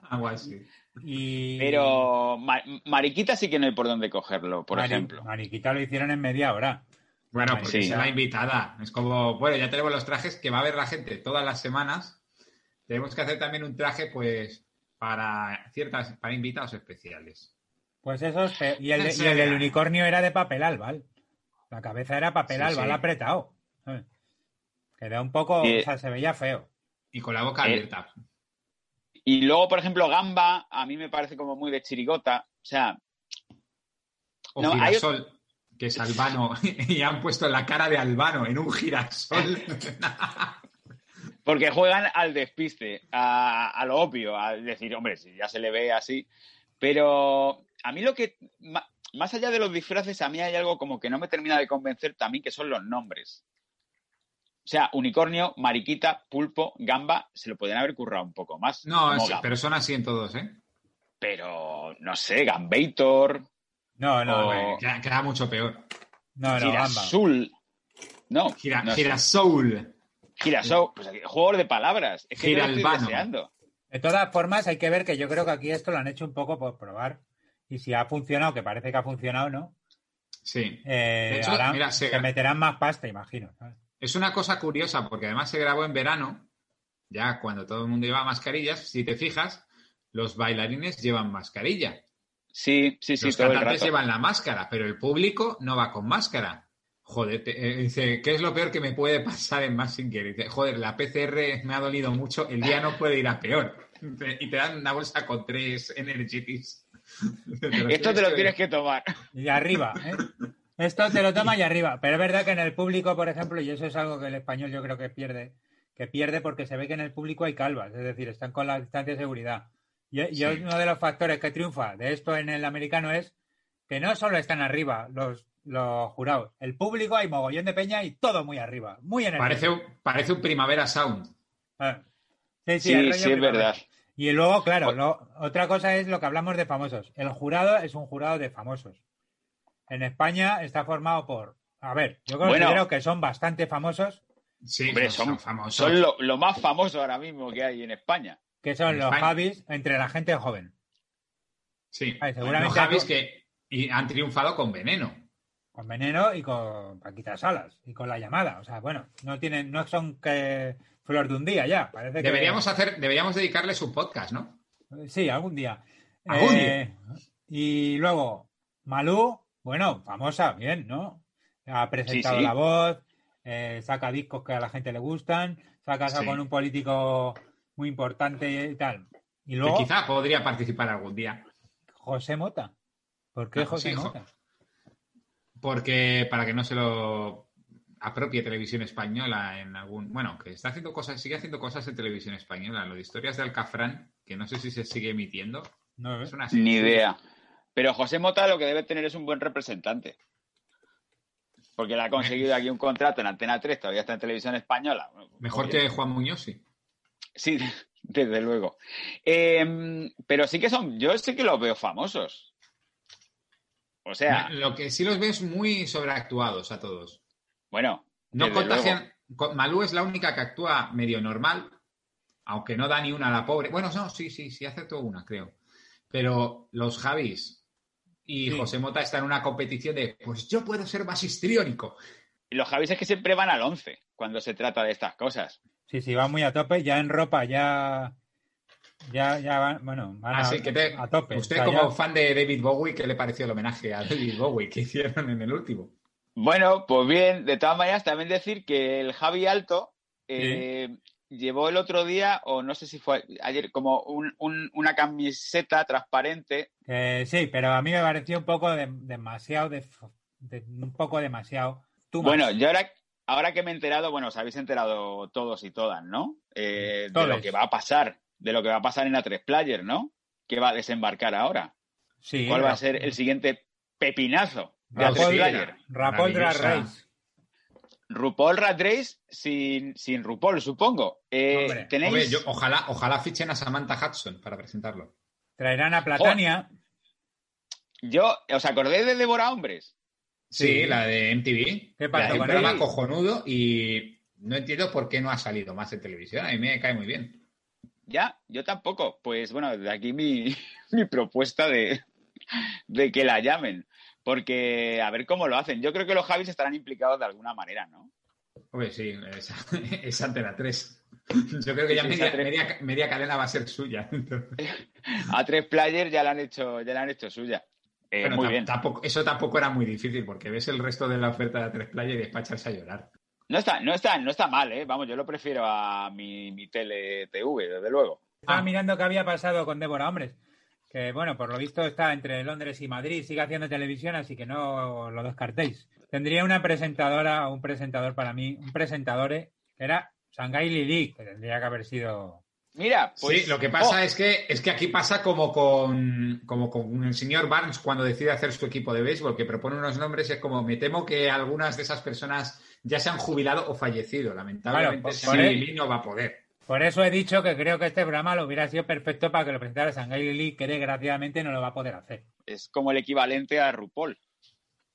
Algo así. Y... Pero Ma- Mariquita sí que no hay por dónde cogerlo, por Mari- ejemplo. Mariquita lo hicieron en media hora. Bueno, porque Sí. será invitada. Es como, bueno, ya tenemos los trajes que va a ver la gente todas las semanas. Tenemos que hacer también un traje, pues, para ciertas, para invitados especiales. Pues esos. pe- Y el, de- Sí. y el del unicornio era de papel albal. La cabeza era papel Sí, albal sí. apretado. ¿sabes? Quedó un poco. Y- O sea, se veía feo. Y con la boca Eh, abierta. Y luego, por ejemplo, Gamba, a mí me parece como muy de chirigota. O sea, O no, hay- girasol, que es albano. y han puesto la cara de albano en un girasol. porque juegan al despiste, a, a lo obvio, a decir, hombre, si ya se le ve así. Pero a mí lo que, más allá de los disfraces, a mí hay algo como que no me termina de convencer también, que son los nombres. O sea, unicornio, mariquita, pulpo, gamba, se lo podrían haber currado un poco más. no, es- pero son así en todos, ¿eh? pero, no sé, Gambator, No, no, O-. Queda, queda mucho peor. no, no, gamba. Girasol. No, Gira, no girasol. Girasol, pues aquí, juegos de palabras. Es que yo lo estoy Giralbano. deseando. De todas formas, hay que ver que yo creo que aquí esto lo han hecho un poco por probar. Y si ha funcionado, que parece que ha funcionado, ¿no? Sí. Eh, De hecho, harán- mira, se- se meterán más pasta, imagino. ¿sabes? Es una cosa curiosa porque además se grabó en verano, ya cuando todo el mundo lleva mascarillas. Si te fijas, los bailarines llevan mascarilla. Sí, sí, sí, los todo el cantantes rato. llevan la máscara, pero el público no va con máscara. Joder, te- eh, dice, ¿qué es lo peor que me puede pasar en Massinger? Dice, joder, la PCR me ha dolido mucho, el día no puede ir a peor. Y te dan una bolsa con tres Energies. Esto te lo tienes que tomar. Y arriba, ¿eh? Esto te lo toma y arriba. Pero es verdad que en el público, por ejemplo, y eso es algo que el español yo creo que pierde, que pierde porque se ve que en el público hay calvas, es decir, están con la distancia de seguridad. Y, y Sí. uno de los factores que triunfa de esto en el americano es que no solo están arriba los, los jurados, el público hay mogollón de peña y todo muy arriba, muy en el Parece, un- parece un Primavera Sound. Ah. Sí, sí, Sí, es primavera. verdad. Y luego, claro, lo- otra cosa es lo que hablamos de famosos. El jurado es un jurado de famosos. En España está formado por, a ver, yo Bueno. considero que son bastante famosos, Sí, Hombre, son, son- famosos. Son lo, lo más famoso ahora mismo que hay en España. que son En los España. Javis entre la gente joven. Sí, Ay, seguramente los Javis que y han triunfado con veneno. Con Veneno y con Paquita Salas y con La Llamada. O sea, bueno, no tienen, no son que flor de un día ya. Parece que Deberíamos hacer, deberíamos dedicarle su podcast, ¿no? Sí, algún día. Algún Eh, Y luego, Malú, bueno, famosa, bien, ¿no? Ha presentado Sí, sí. la voz, eh, saca discos que a la gente le gustan, se ha casado Sí. con un político muy importante y tal. Y Que luego, quizá podría participar algún día. José Mota. ¿Por qué Ah, José Mota? Porque para que no se lo apropie televisión española en algún. Bueno, que está haciendo cosas, sigue haciendo cosas en televisión española. Lo de historias de Alcafrán, que no sé si se sigue emitiendo. No, ¿eh? Es una Ni idea. Pero José Mota lo que debe tener es un buen representante. Porque le ha conseguido aquí un contrato en Antena 3, todavía está en televisión española. Mejor que Juan Muñoz, sí. Sí, desde luego. Eh, pero sí que son, yo sí que los veo famosos. O sea, Lo que sí los ves muy sobreactuados a todos. bueno, No contagian. co- Malú es la única que actúa medio normal, aunque no da ni una a la pobre. Bueno, no, sí, sí, sí, aceptó una, creo. Pero los Javis y Sí. José Mota están en una competición de, pues yo puedo ser más histriónico. los Javis es que siempre van al 11 cuando se trata de estas cosas. Sí, sí, va muy a tope. Ya en ropa, ya. Ya, ya van, bueno, van a, Así que te- a tope. usted O sea, como ya- fan de David Bowie, ¿qué le pareció el homenaje a David Bowie que hicieron en el último? Bueno, pues bien, de todas maneras, también decir que el Javi Alto eh, llevó el otro día, o no sé si fue ayer, como un- un- una camiseta transparente. Eh, sí, pero a mí me pareció un poco de- demasiado, de, de- un poco demasiado. too much. Bueno, yo ahora, ahora que me he enterado, bueno, os habéis enterado todos y todas, ¿no? Eh, de lo que va a pasar, de lo que va a pasar en la 3 Player, ¿no? Que va a desembarcar ahora. sí, ¿Cuál va a ser el siguiente pepinazo de la 3 Player? Rapol. Race. RuPaul Rat Race sin, sin RuPaul, supongo. Eh, Hombre, ¿Tenéis? Hombre, yo- ojalá, ojalá fichen a Samantha Hudson para presentarlo. Traerán a Platania. Yo, ¿os acordáis de Devora Hombres? Sí, Sí. la de MTV. ¿Qué pasó con programa cojonudo y no entiendo por qué no ha salido más en televisión. A mí me cae muy bien. Ya, yo tampoco. Pues bueno, de aquí mi, mi propuesta de, de que la llamen. Porque a ver cómo lo hacen. Yo creo que los Javis estarán implicados de alguna manera, ¿no? Hombre, sí, es, es Antena 3. Yo creo que ya Sí, media, esa tres. media- media cadena va a ser suya. A tres players ya la han hecho, ya la han hecho suya. Eh, Bueno, muy tam- bien. Tampoco, eso tampoco era muy difícil, porque ves el resto de la oferta de tres player y es para echarse a llorar. No está, no está, no está mal, ¿eh? Vamos, yo lo prefiero a mi, mi tele TV, desde luego. Estaba Ah. mirando qué había pasado con Débora Hombres. Que bueno, por lo visto está entre Londres y Madrid, sigue haciendo televisión, así que no lo descartéis. Tendría una presentadora, un presentador para mí, un presentador que era Shanghai Lili, que tendría que haber sido. Mira, pues. sí, lo que pasa oh, es que es que aquí pasa como con como con el señor Barnes cuando decide hacer su equipo de béisbol, que propone unos nombres y es como me temo que algunas de esas personas ya se han jubilado o fallecido. Lamentablemente, Claro, Shanghai por- Lili no va a poder. Por eso he dicho que creo que este programa lo hubiera sido perfecto para que lo presentara Shanghai Lili, que desgraciadamente no lo va a poder hacer. Es como el equivalente a RuPaul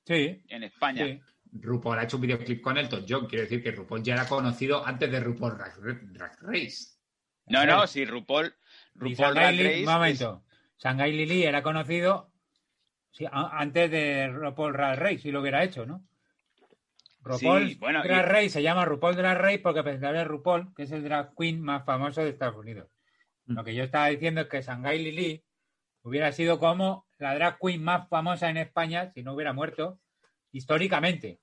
Sí, en España. sí. RuPaul ha hecho un videoclip con Elton John. Quiero decir que RuPaul ya era conocido antes de RuPaul Drag, Drag Race. No, no, sí, RuPaul. RuPaul Drag Race. un momento. Shanghai Lili era conocido sí, antes de RuPaul Drag Race, si lo hubiera hecho, ¿no? RuPaul Sí, bueno, Drag y- Race se llama RuPaul Drag Race porque presentaba a RuPaul, que es el drag queen más famoso de Estados Unidos. Mm. Lo que yo estaba diciendo es que Shanghai Lili hubiera sido como la drag queen más famosa en España si no hubiera muerto históricamente.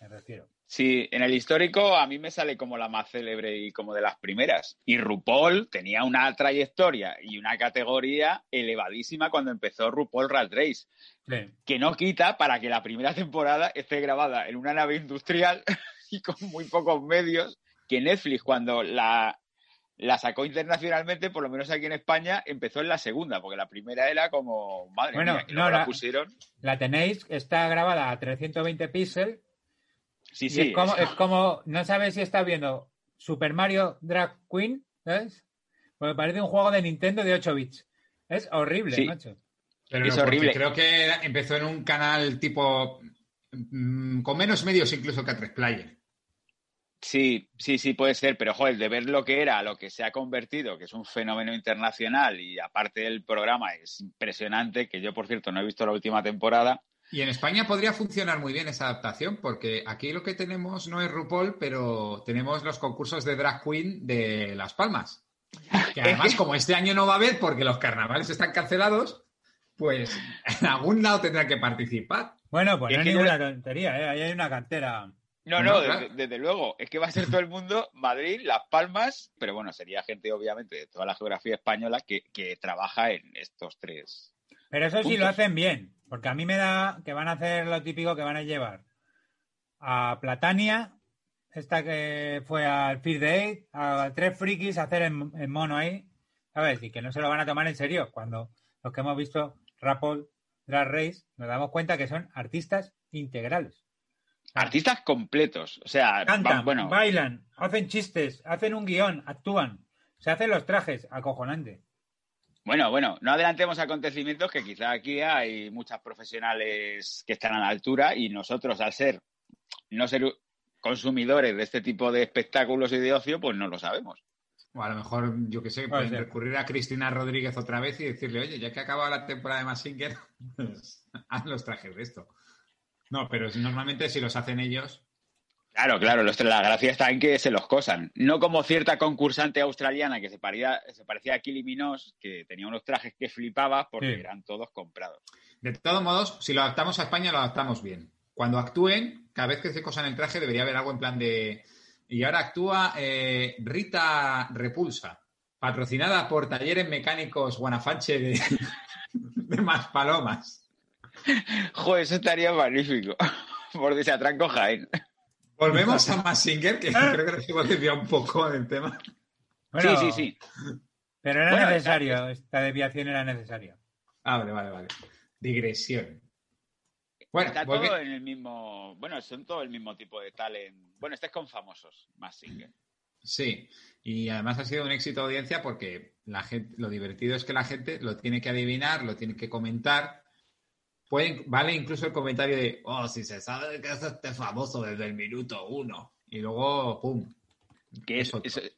Me refiero. Sí, en el histórico a mí me sale como la más célebre y como de las primeras. Y RuPaul tenía una trayectoria y una categoría elevadísima cuando empezó RuPaul Drag Race, Sí. que no quita para que la primera temporada esté grabada en una nave industrial y con muy pocos medios, que Netflix cuando la, la sacó internacionalmente, por lo menos aquí en España, empezó en la segunda, porque la primera era como, madre Bueno, mía, que no, la la- pusieron. La tenéis, está grabada a 320 píxeles Sí, Y sí, es, como, es- es como, no sabes si estás viendo Super Mario Drag Queen, ¿sabes? Porque parece un juego de Nintendo de 8 bits. Es horrible, Sí. macho. Pero Es no, horrible. Creo que empezó en un canal tipo mm, con menos medios incluso que a tres player. Sí, sí, sí, puede ser, pero joder, de ver lo que era, a lo que se ha convertido, que es un fenómeno internacional y aparte del programa es impresionante, que yo, por cierto, no he visto la última temporada. Y en España podría funcionar muy bien esa adaptación, porque aquí lo que tenemos no es RuPaul, pero tenemos los concursos de drag queen de Las Palmas. Que además, como este año no va a haber porque los carnavales están cancelados, pues en algún lado tendrán que participar. Bueno, pues Es no es ninguna tontería, ¿eh? Ahí hay una cantera. No, No, desde, desde luego, es que va a ser todo el mundo, Madrid, Las Palmas, pero bueno, sería gente, obviamente, de toda la geografía española que, que trabaja en estos tres. Pero eso sí lo hacen bien, porque a mí me da que van a hacer lo típico que van a llevar a Platania, esta que fue al Feed Day, a tres frikis a hacer en, en mono ahí, ¿sabes? Y que no se lo van a tomar en serio. Cuando los que hemos visto Rapol, Drag Race, nos damos cuenta que son artistas integrales. Artistas completos, o sea, Cantan, va- bueno, bailan, hacen chistes, hacen un guion, actúan, se hacen los trajes, acojonante. Bueno, bueno, no adelantemos acontecimientos que quizá aquí hay muchas profesionales que están a la altura y nosotros al ser no ser consumidores de este tipo de espectáculos y de ocio, pues no lo sabemos. O a lo mejor, yo qué sé, Puede pueden recurrir a Cristina Rodríguez otra vez y decirle, oye, ya que ha acabado la temporada de Massinger, pues, haz los trajes de esto. No, pero normalmente si los hacen ellos, Claro, claro, los- la gracia está en que se los cosan. No como cierta concursante australiana que se parecía, se parecía a Kylie Minogue, que tenía unos trajes que flipaba porque Sí. eran todos comprados. De todos modos, si lo adaptamos a España, lo adaptamos bien. Cuando actúen, cada vez que se cosan el traje, debería haber algo en plan de. Y ahora actúa eh, Rita Repulsa, patrocinada por Talleres Mecánicos Guanafanche de, de Maspalomas. Joder, eso estaría magnífico. Porque se atranco Jaén. Volvemos a Massinger, que creo que nos hemos desviado un poco del tema. Bueno, sí, sí, sí. Pero era Bueno, necesario, esta desviación era necesaria. Ah, vale, vale, vale. Digresión. Bueno, Está todo en el mismo. Bueno, son todo el mismo tipo de talent. Bueno, este es con famosos, más single. Sí, y además ha sido un éxito de audiencia porque la gente, lo divertido es que la gente lo tiene que adivinar, lo tiene que comentar. Pueden, vale incluso el comentario de, oh, si se sabe que es este famoso desde el minuto uno. y luego, ¡pum! Que es, Es es-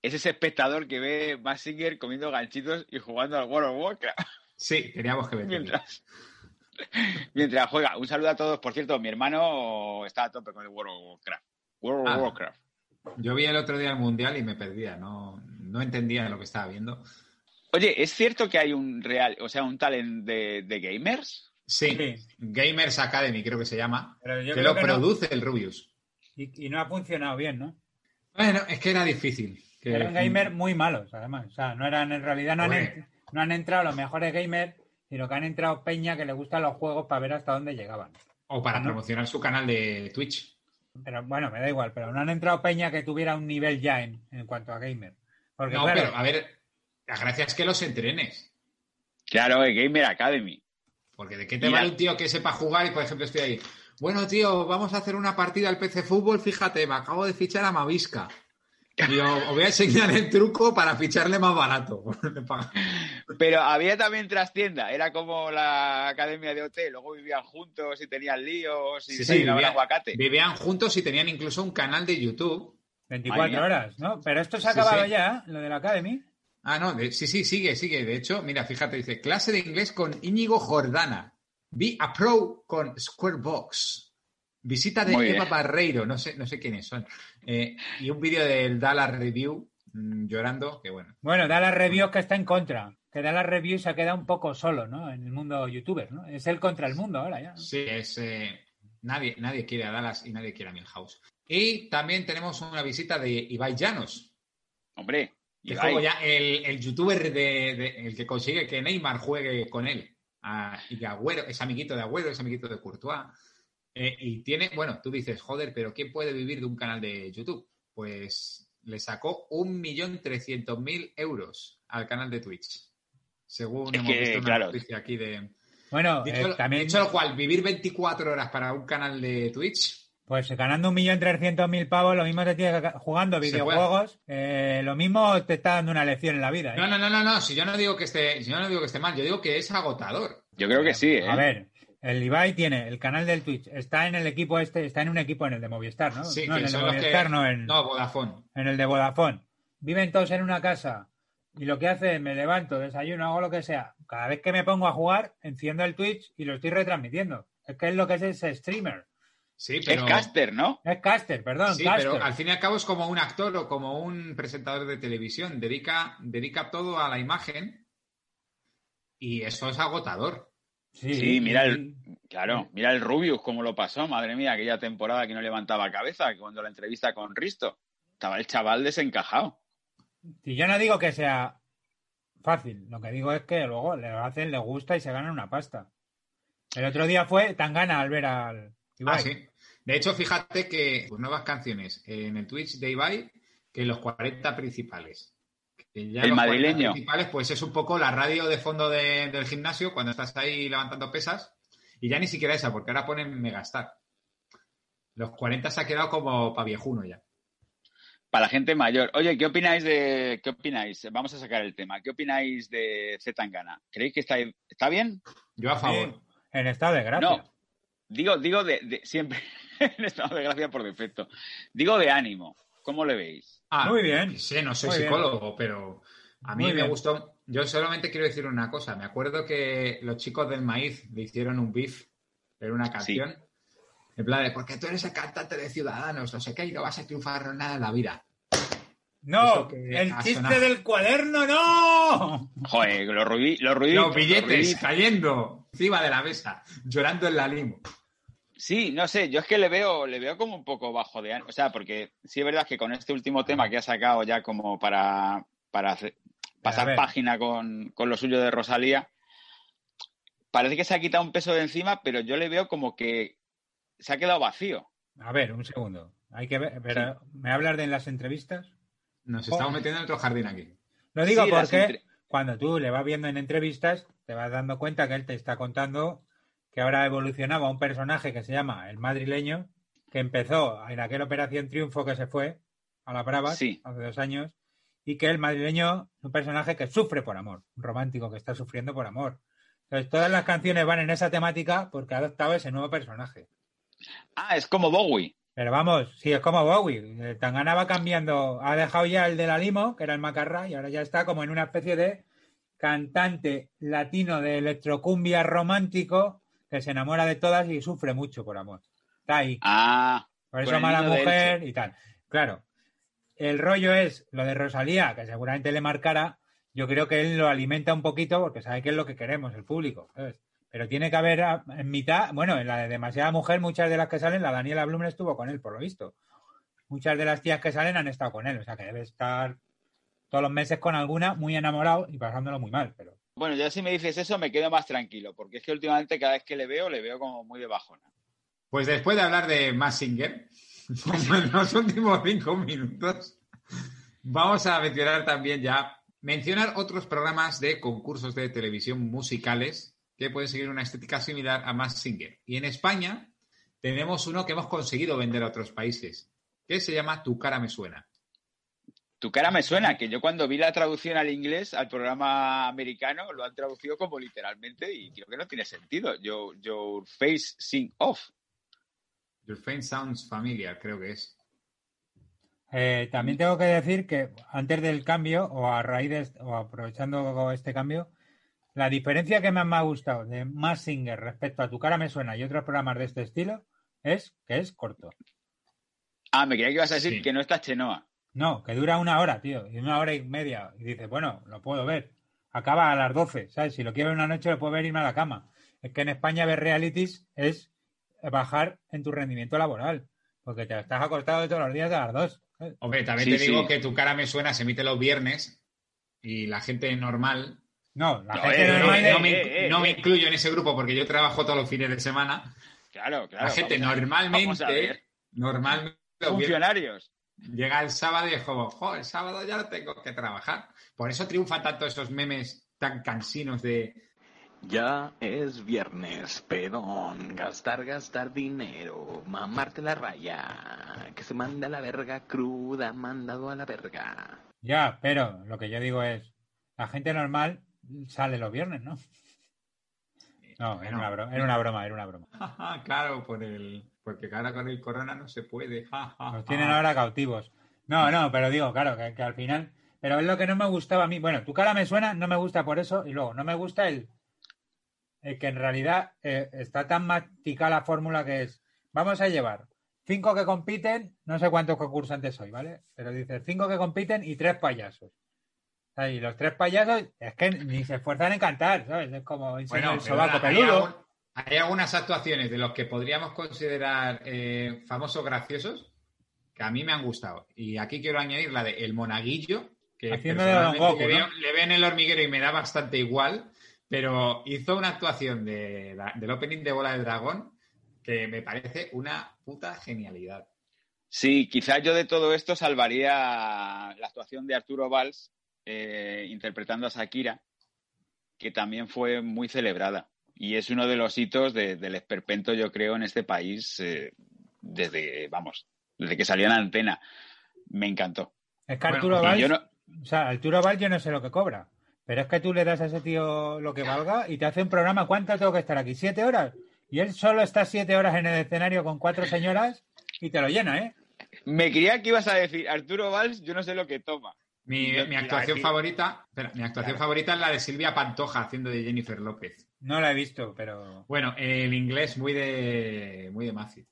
es ese espectador que ve Massinger comiendo ganchitos y jugando al World of Warcraft Sí, teníamos que ver. mientras, mientras juega. Un saludo a todos. Por cierto, mi hermano está a tope con el World of Warcraft. World of Ah. Warcraft. Yo vi el otro día el Mundial y me perdía, no, no entendía lo que estaba viendo. Oye, ¿es cierto que hay un real, o sea, un talent de, de gamers? Sí, Sí. Gamers Academy creo que se llama, Pero yo que creo lo que no. produce el Rubius. Y, y no ha funcionado bien, ¿no? Bueno, es que era difícil. que- Eran gamers muy malos, además. O sea, no eran, en realidad no han, no han entrado los mejores gamers, sino que han entrado peña que le gustan los juegos para ver hasta dónde llegaban. O para ¿no? promocionar su canal de Twitch. Pero bueno, me da igual, pero no han entrado peña que tuviera un nivel ya en, en cuanto a gamer. Porque no, claro, pero a ver, la gracia es que los entrenes. Claro, el Gamer Academy. Porque de qué te Mira. vale un tío que sepa jugar y, por ejemplo, estoy ahí. Bueno, tío, vamos a hacer una partida al PC Fútbol. Fíjate, me acabo de fichar a Mavisca. Y os, os voy a enseñar el truco para ficharle más barato. Pero había también trastienda, era como la academia de OT, luego vivían juntos y tenían líos y Sí, se sí, vivían- aguacate. Vivían juntos y tenían incluso un canal de YouTube. 24 Madre mía. horas, ¿no? Pero esto se ha acabado sí. ya, ¿eh? lo de la Academy. Ah, no, de- sí, sí, sigue, sigue. De hecho, mira, fíjate, dice, clase de inglés con Íñigo Jordana. Be a pro con Squarebox. Visita de Muy bien. Eva Barreiro, no sé, no sé quiénes son. Eh, y un vídeo del Dallas Review mm, llorando, que bueno. Bueno, da las reviews que está en contra. Que da las reviews se ha quedado un poco solo, ¿no? En el mundo youtuber, ¿no? Es el contra el mundo ahora ya. Sí, es. eh, nadie, nadie quiere a Dallas y nadie quiere a Milhouse. Y también tenemos una visita de Ibai Llanos, Hombre, Ibai, juego ya el, el youtuber de, de- el que consigue que Neymar juegue con él. Ah, y que Agüero, es amiguito de Agüero, es amiguito de Courtois. Eh, y tiene, bueno, tú dices, joder, pero ¿quién puede vivir de un canal de YouTube? Pues le sacó 1.300.000 euros al canal de Twitch. Según Es hemos que, visto una claro. noticia aquí de. Bueno, Dicho, eh, también, dicho lo cual, vivir 24 horas para un canal de Twitch, pues ganando un millón trescientos mil pavos, lo mismo te tienes que jugando videojuegos, eh, lo mismo te está dando una lección en la vida. ¿eh? No, no, no, no, no. Si yo no digo que esté, si yo no digo que esté mal, yo digo que es agotador. yo creo que sí, ¿eh? A ver, el Ibai tiene el canal del Twitch, está en el equipo este, está en un equipo en el de Movistar, ¿no? Sí, no, que en el de que- Movistar, no en, No, Vodafone. en el de Vodafone. Viven todos en una casa y lo que hace es me levanto, desayuno, hago lo que sea. Cada vez que me pongo a jugar, enciendo el Twitch y lo estoy retransmitiendo. Es que es lo que es ese streamer. Sí, Es caster, ¿no? Es caster, perdón, Sí, caster. pero al fin y al cabo es como un actor o como un presentador de televisión. Dedica, dedica todo a la imagen y eso es agotador. Sí, Sí, mira el- y- Claro, mira el Rubius cómo lo pasó, madre mía, aquella temporada que no levantaba cabeza, cuando la entrevista con Risto, estaba el chaval desencajado. Si yo no digo que sea fácil, lo que digo es que luego le lo hacen, le gusta y se ganan una pasta. El otro día fue tan gana al ver al Ibai. Ah, sí. De hecho, fíjate que pues, nuevas canciones en el Twitch de Ibai que los 40 principales. Que ya El los 40 madrileño. principales, pues es un poco la radio de fondo de- del gimnasio cuando estás ahí levantando pesas. Y ya ni siquiera esa, porque ahora ponen Megastar. Los 40 se ha quedado como pa' viejuno ya. Para la gente mayor. Oye, ¿qué opináis de. ¿Qué opináis? Vamos a sacar el tema. ¿Qué opináis de Z Tangana? ¿Creéis que está, está bien? Yo a favor. Sí, en estado de gracia. No. Digo, digo de, de- siempre en estado de gracia por defecto. Digo de ánimo. ¿Cómo le veis? Ah, Muy bien. Sí, no soy Muy bien. psicólogo, pero a mí Muy me bien. gustó. Yo solamente quiero decir una cosa. Me acuerdo que los chicos del maíz le hicieron un beef en una canción. En plan de, porque tú eres el cantante de Ciudadanos, no sé qué, y no vas a triunfar nada en la vida. No, el chiste sonado. del cuaderno, no. Joder, los, los ruiditos. Los billetes ruiditos. cayendo encima de la mesa, llorando en la limo. Sí, no sé, yo es que le veo, le veo como un poco bajo de ánimo. O sea, porque sí es verdad que con este último tema que ha sacado ya como para, para hacer- pasar página con, con lo suyo de Rosalía, parece que se ha quitado un peso de encima, pero yo le veo como que se ha quedado vacío. A ver, un segundo. Hay que ver, pero ¿me hablas de las entrevistas? Nos Oh. estamos metiendo en otro jardín aquí. Lo digo Sí, porque entre- cuando tú le vas viendo en entrevistas, te vas dando cuenta que él te está contando que ahora evolucionaba un personaje que se llama el madrileño, que empezó en aquella Operación Triunfo que se fue a la Brava Sí. hace dos años, y que el madrileño es un personaje que sufre por amor, un romántico que está sufriendo por amor. Entonces, todas las canciones van en esa temática porque ha adoptado ese nuevo personaje. Ah, es como Bowie. Pero vamos, sí, es como Bowie. Eh, Tangana va cambiando. Ha dejado ya el de la Limo, que era el Macarra, y ahora ya está como en una especie de cantante latino de electrocumbia romántico que se enamora de todas y sufre mucho por amor. Está ahí. Ah, Por eso mala mujer y tal. Claro. El rollo es lo de Rosalía, que seguramente le marcará. Yo creo que él lo alimenta un poquito porque sabe que es lo que queremos, el público. ¿sabes? Pero tiene que haber a- en mitad, bueno, en la de demasiada mujer, muchas de las que salen, la Daniela Blumen estuvo con él, por lo visto. Muchas de las tías que salen han estado con él, o sea que debe estar todos los meses con alguna muy enamorado y pasándolo muy mal, pero Bueno, ya si me dices eso me quedo más tranquilo, porque es que últimamente cada vez que le veo, le veo como muy de bajona. Pues después de hablar de Mass Singer, como en los últimos cinco minutos, vamos a mencionar también ya, mencionar otros programas de concursos de televisión musicales que pueden seguir una estética similar a Mass Singer. Y en España tenemos uno que hemos conseguido vender a otros países, que se llama Tu cara me suena. Tu cara me suena, que yo cuando vi la traducción al inglés, al programa americano, lo han traducido como literalmente y creo que no tiene sentido. Your, your face sing off. Your Fame Sounds Familiar, creo que es. Eh, también tengo que decir que antes del cambio, o a raíz de, o aprovechando este cambio, la diferencia que más me ha gustado de Más Singer respecto a Tu cara me suena y otros programas de este estilo es que es corto. Ah, me creía que ibas a decir Sí. que no está Chenoa. No, que dura una hora, tío, y una hora y media. Y dices, bueno, lo puedo ver. Acaba a las 12, ¿sabes? Si lo quiero ver una noche, lo puedo ver irme a la cama. Es que en España ver realities es bajar en tu rendimiento laboral, porque te estás acostado todos los días a las 2. ¿sabes? Hombre, también Sí, te digo sí. que Tu cara me suena se emite los viernes y la gente normal No, la No, gente eh, no, normal no me- eh, eh, no me incluyo en ese grupo porque yo trabajo todos los fines de semana. Claro, claro. la gente normalmente, normalmente Funcionarios. Llega el sábado y es como, jo, el sábado ya no tengo que trabajar. Por eso triunfan tanto esos memes tan cansinos de Ya es viernes, pedón, gastar, gastar dinero, mamarte la raya, que se manda la verga cruda, mandado a la verga. Ya, pero lo que yo digo es, la gente normal sale los viernes, ¿no? No, era una broma, era una broma, era una broma. "Jaja, claro, por el, porque ahora con el corona no se puede. ja, ja, Los ja". tienen ahora cautivos. No, no, pero digo, claro, que, que al final. Pero es lo que no me gustaba a mí. Bueno, tu cara me suena, no me gusta por eso. Y luego, no me gusta el, el que en realidad eh, está tan masticada la fórmula que es: vamos a llevar cinco que compiten, no sé cuántos concursantes soy, ¿vale? Pero dice cinco que compiten y tres payasos. Y los tres payasos es que ni se esfuerzan en cantar, ¿sabes? Es como Bueno, el sobaco peludo. Hay algunas actuaciones de los que podríamos considerar eh, famosos graciosos que a mí me han gustado. Y aquí quiero añadir la de El Monaguillo, que Haciendo de Don personalmente Goku, le, ¿no? veo, le veo en el hormiguero y me da bastante igual, pero hizo una actuación de, la- del opening de Bola de Dragón que me parece una puta genialidad. Sí, quizás yo de todo esto salvaría la actuación de Arturo Valls eh, interpretando a Shakira, que también fue muy celebrada. Y es uno de los hitos de- del esperpento, yo creo, en este país eh, desde, vamos, desde que salió en la antena. Me encantó. Es que Arturo Valls yo no- O sea, Arturo Val yo no sé lo que cobra. Pero es que tú le das a ese tío lo que valga y te hace un programa. ¿Cuánto tengo que estar aquí? ¿Siete horas? Y él solo está siete horas en el escenario con cuatro señoras y te lo llena, ¿eh? me creía que ibas a decir, Arturo Valls, yo no sé lo que toma. Mi, actuación favorita, espera, mi actuación Claro. favorita es la de Silvia Pantoja haciendo de Jennifer López. No la he visto, pero. Bueno, el inglés muy de muy de Matthew.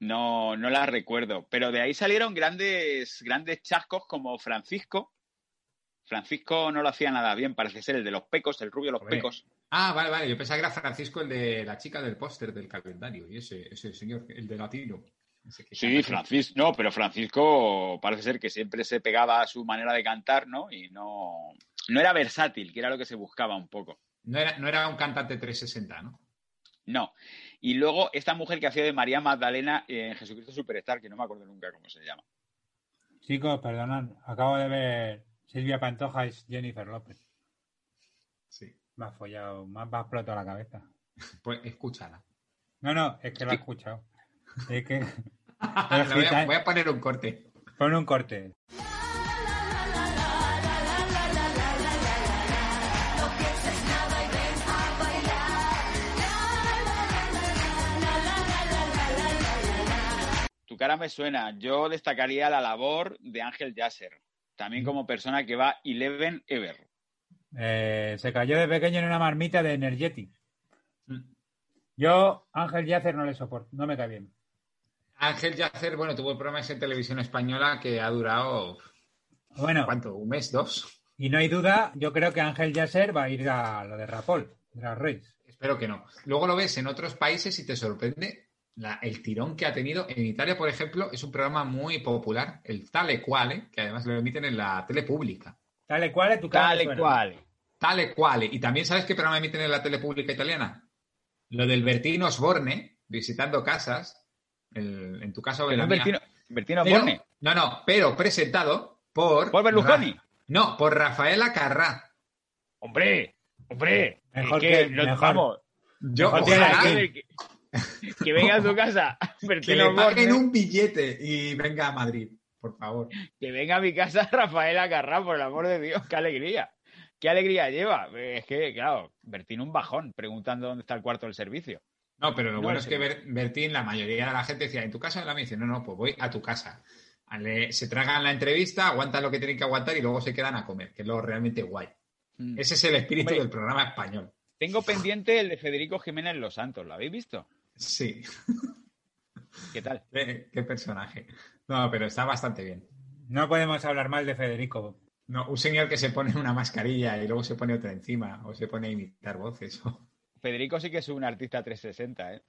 No, no la recuerdo. Pero de ahí salieron grandes, grandes chascos como Francisco. Francisco no lo hacía nada bien, parece ser el de los pecos, el rubio de los Hombre. pecos. Ah, vale, vale. Yo pensaba que era Francisco el de la chica del póster del calendario. Y ese, ese señor, el de latino. Sí. Francisco, no, pero Francisco parece ser que siempre se pegaba a su manera de cantar, ¿no? Y no, no era versátil, que era lo que se buscaba un poco. No era, no era un cantante 360, ¿no? No. Y luego esta mujer que hacía de María Magdalena en Jesucristo Superstar, que no me acuerdo nunca cómo se llama. Chicos, perdonad, acabo de ver Silvia Pantoja es Jennifer López. Sí. Me ha follado, me ha, explotado la cabeza. Pues escúchala. No, no, es que lo he escuchado. Es que. Voy, a, voy a poner un corte. Pon un corte. Cara me suena. Yo destacaría la labor de Ángel Yasser, también como persona que va Eleven Ever. Eh, se cayó de pequeño en una marmita de Energetic. Yo, Ángel Yacer, no le soporto, no me cae bien. Ángel Yacer, bueno, tuvo programas en televisión española que ha durado. Bueno. ¿Cuánto? ¿Un mes? ¿Dos? Y no hay duda, yo creo que Ángel Yacer va a ir a lo de Rapol, de las Reyes. Espero que no. Luego lo ves en otros países y te sorprende la- el tirón que ha tenido. En Italia, por ejemplo, es un programa muy popular, el Tale Quale, que además lo emiten en la tele pública. Tale cual, tu cara me Tal suena. cual. Tale Quale. Y también, ¿sabes qué programa emiten en la tele pública italiana? Lo del Bertino Osborne, visitando casas, el- en tu casa o en Pero la mía. Bertino, Bertino Pero- Borne. No, no, pero presentado por... ¿Por Berlusconi? Ra- No, por Rafaela Carrá. Hombre, hombre. Mejor es que, que- mejor. vamos, Yo, Mejor ojalá que, que venga a tu casa que Bertino le paguen un billete y venga a Madrid, por favor. que venga a mi casa Rafael Acarrá, por el amor de Dios, qué alegría. Qué alegría lleva. Es que, claro, Bertino un bajón preguntando dónde está el cuarto del servicio. No, pero lo No, bueno en es que. Ber- Bertín, la mayoría de la gente decía, ¿en tu casa la mía? Dice, no, no, pues voy a tu casa. Le- se tragan la entrevista, aguantan lo que tienen que aguantar y luego se quedan a comer, que es lo realmente guay. Mm. Ese es el espíritu Hombre. del programa español. Tengo pendiente el de Federico Jiménez Los Santos. ¿Lo habéis visto? Sí, ¿Qué tal? qué, qué personaje. No, pero está bastante bien. No podemos hablar mal de Federico. No, un señor que se pone una mascarilla y luego se pone otra encima, o se pone a imitar voces. o- Federico sí que es un artista 360, ¿eh?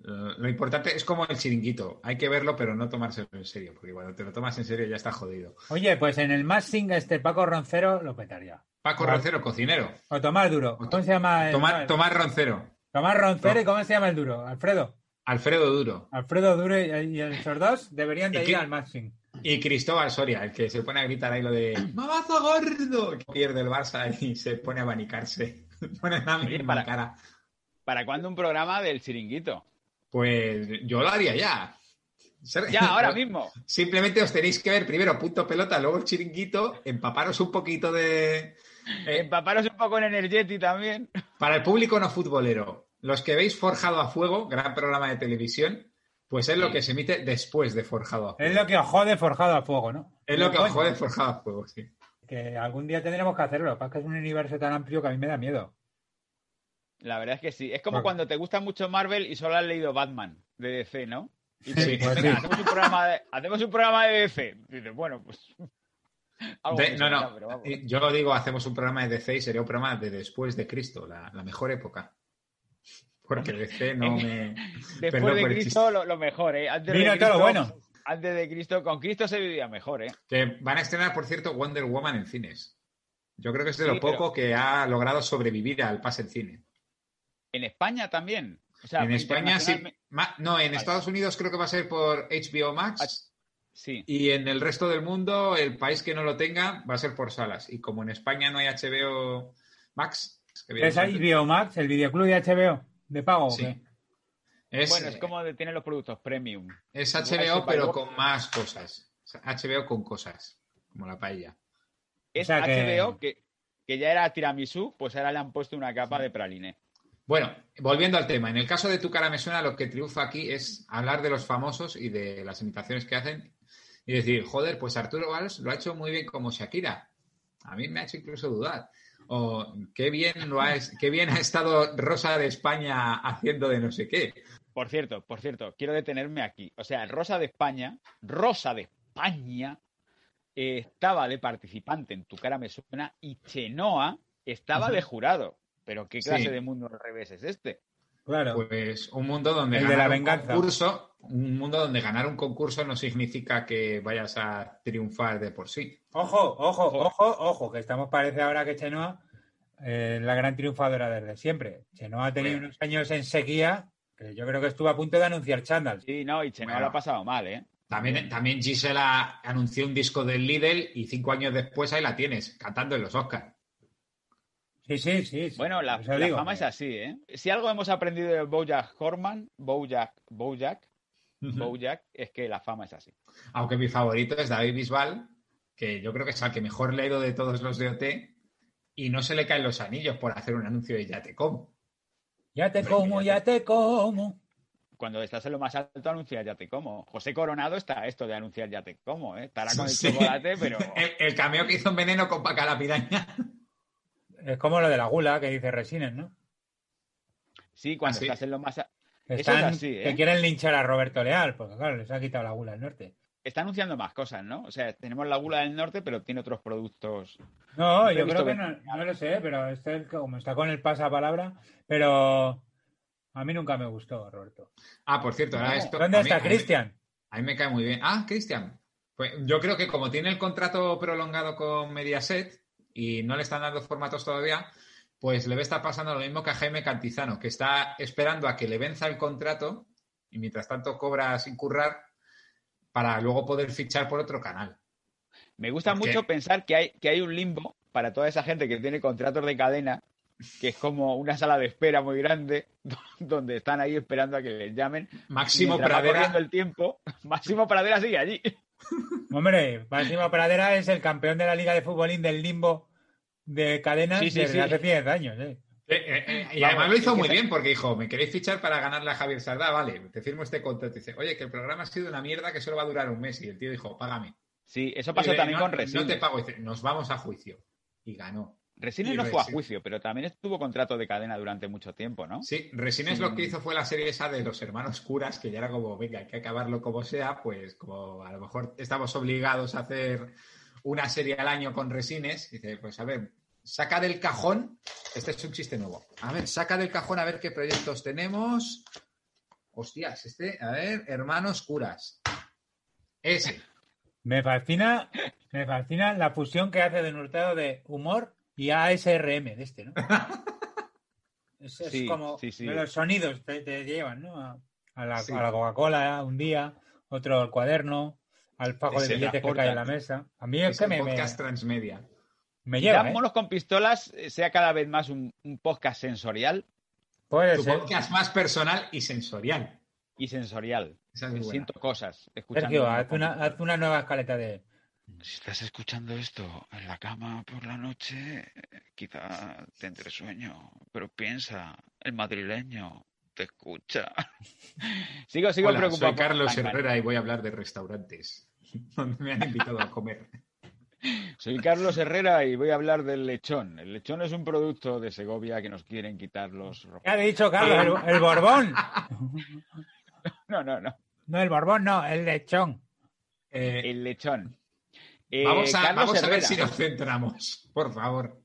Lo lo importante es como el chiringuito. Hay que verlo, pero no tomárselo en serio, porque cuando te lo tomas en serio ya está jodido. Oye, pues en el más este Paco Roncero lo petaría. Paco. Roncero, cocinero. O Tomás Duro. ¿Cómo se llama? el- Tomar, Tomás Roncero. Tomás Roncero y ¿cómo se llama el duro? Alfredo. Alfredo Duro. Alfredo Duro y, y esos dos deberían de ¿Y ir al más sing. Y Cristóbal Soria, el que se pone a gritar ahí lo de ¡Mamazo gordo! Que pierde el Barça y se pone a abanicarse. pone la Oye, misma para- cara. ¿Para cuándo un programa del chiringuito? Pues yo lo haría ya. Ya, ahora mismo. Simplemente os tenéis que ver primero punto pelota, luego el chiringuito, empaparos un poquito de... eh, Empaparos un poco en Energeti también. para el público no futbolero, los que veis Forjado a Fuego, gran programa de televisión, pues es lo que se emite después de Forjado a Fuego. Es lo que os jode forjado a fuego, ¿no? Es lo que os jode Forjado a Fuego, sí. Que algún día tendremos que hacerlo. Lo que pasa es que es un universo tan amplio que a mí me da miedo. La verdad es que sí. Es como Bueno. cuando te gusta mucho Marvel y solo has leído Batman de DC, ¿no? Y te Sí, pues "Venga, sí. hacemos, un programa de, hacemos un programa de DC. Y dices, bueno, pues. algo De- me no, no. pero vamos. Yo digo, hacemos un programa de DC y sería un programa de después de Cristo, la, la mejor época. Porque DC no me. Después de el Cristo, lo, lo mejor, ¿eh? Antes Vino de todo lo Cristo- bueno. Antes de Cristo, con Cristo se vivía mejor, ¿eh? Que van a estrenar, por cierto, Wonder Woman en cines. Yo creo que es de Sí, lo poco pero- que ha logrado sobrevivir al pase en cine. En España también. O sea, en España sí. internacionalmente- No, en Vale. Estados Unidos creo que va a ser por HBO Max. Sí. Y en el resto del mundo, el país que no lo tenga va a ser por salas. Y como en España no hay HBO Max, que viene ¿Es HBO Max, el videoclub de HBO? ¿De pago Sí. o qué? es, Bueno, es como de- tienen los productos premium. es HBO, pero con más cosas. HBO con cosas, como la paella. Es sea que- HBO que... que ya era tiramisú, pues ahora le han puesto una capa de praline. Bueno, volviendo al tema, en el caso de Tu cara me suena, lo que triunfa aquí es hablar de los famosos y de las imitaciones que hacen y decir, joder, pues Arturo Valls lo ha hecho muy bien como Shakira. A mí me ha hecho incluso dudar. O qué bien lo ha, qué bien ha estado Rosa de España haciendo de no sé qué. Por cierto, por cierto, quiero detenerme aquí. O sea, Rosa de España, Rosa de España, eh, estaba de participante en Tu cara me suena y Chenoa estaba de jurado. Pero qué clase Sí. de mundo al revés es este. Claro. Pues un mundo donde El de ganar la un venganza. concurso, un mundo donde ganar un concurso no significa que vayas a triunfar de por sí. Ojo, ojo, ojo, ojo, que estamos, parece ahora que Chenoa eh, la gran triunfadora desde siempre. Chenoa ha tenido Bueno. unos años en sequía, que yo creo que estuvo a punto de anunciar chándal. Sí, no, y Chenoa Bueno. lo ha pasado mal, ¿eh? También, también Gisela anunció un disco del Lidl y cinco años después ahí la tienes, cantando en los Oscars. Sí, sí, sí. sí. Bueno, la, digo fama es así, ¿eh? Si algo hemos aprendido de Bojack Horman, Bojack, Bojack, Bojack, es que la fama es así. Aunque mi favorito es David Bisbal, que yo creo que es el que mejor le ha ido de todos los de OT, y no se le caen los anillos por hacer un anuncio de Ya te como. Ya te como, ya te como. cuando estás en lo más alto anuncias ya te como. José Coronado está esto de anunciar ya te como, ¿eh? Estará con el Sí. chocolate, pero... El, el cameo que hizo en Veneno con Paca la piraña. Es como lo de la gula que dice Resines, ¿no? Sí, cuando ¿Ah, sí? estás en lo más... a- Eso Están, es así, Que ¿eh? quieren linchar a Roberto Leal, porque claro, les ha quitado la gula al norte. Está anunciando más cosas, ¿no? O sea, tenemos la gula del norte, pero tiene otros productos. No, yo creo que que- no, no lo sé, pero este, como está con el pasapalabra, pero a mí nunca me gustó, Roberto. Ah, por cierto, ahora esto. ¿Dónde a está a Cristian? A mí me cae muy bien. Ah, Cristian. Pues yo creo que como tiene el contrato prolongado con Mediaset y no le están dando formatos todavía, pues le va a estar pasando lo mismo que a Jaime Cantizano, que está esperando a que le venza el contrato y mientras tanto cobra sin currar para luego poder fichar por otro canal. Me gusta mucho pensar que hay, que hay un limbo para toda esa gente que tiene contratos de cadena, que es como una sala de espera muy grande, donde están ahí esperando a que les llamen. Máximo Pradera. el tiempo, Máximo Pradera sigue allí. Hombre, Máximo Pradera es el campeón de la Liga de Futbolín del limbo de cadenas Sí, sí, desde sí. hace 10 años. ¿eh? Eh, eh, eh, y Vamos, además lo hizo muy bien porque dijo, ¿me queréis fichar para ganarle a Javier Sardá? Vale, te firmo este contrato. Y dice, oye, que el programa ha sido una mierda que solo va a durar un mes. Y el tío dijo, págame. Sí, eso pasó Y también no, con Resines. No te pago. Y dice, nos vamos a juicio. Y ganó. Resines y no fue a juicio, pero también estuvo contrato de cadena durante mucho tiempo, ¿no? Sí, Resines Sí. lo que hizo fue la serie esa de los hermanos curas, que ya era como, venga, hay que acabarlo como sea, pues como a lo mejor estamos obligados a hacer una serie al año con Resines, dice, pues a ver, saca del cajón, este es un chiste nuevo, a ver, saca del cajón a ver qué proyectos tenemos. Hostias, este, a ver, hermanos curas. Ese. Me fascina, me fascina la fusión que hace de Hurtado de humor y ASRM de este, ¿no? Es, es Sí, como sí, sí. los sonidos te, te llevan, ¿no? A, a la, Sí. a la Coca-Cola un día, otro al cuaderno, al fajo de billetes que cae en la mesa. A mí es Es que el me, me, podcast transmedia. me lleva, ¿eh? Monos con Pistolas eh, sea cada vez más un, un podcast sensorial Puede Tu ser. podcast más personal y sensorial. y sensorial. Esa es. Siento cosas. Escuchando Sergio, haz una, haz una nueva escaleta de... Si estás escuchando esto en la cama por la noche, eh, quizá tendré sueño, pero piensa, el madrileño te escucha. Sigo, sigo Hola, preocupado. soy Carlos. Herrera y voy a hablar de restaurantes donde me han invitado a comer. Soy Carlos Herrera y voy a hablar del lechón. El lechón es un producto de Segovia que nos quieren quitar los rojos. ¿Qué ha dicho Carlos? El, el Borbón. No, no, no. No, el Borbón no, el lechón. Eh, El lechón. Eh, vamos a, Carlos vamos a ver si nos centramos, por favor.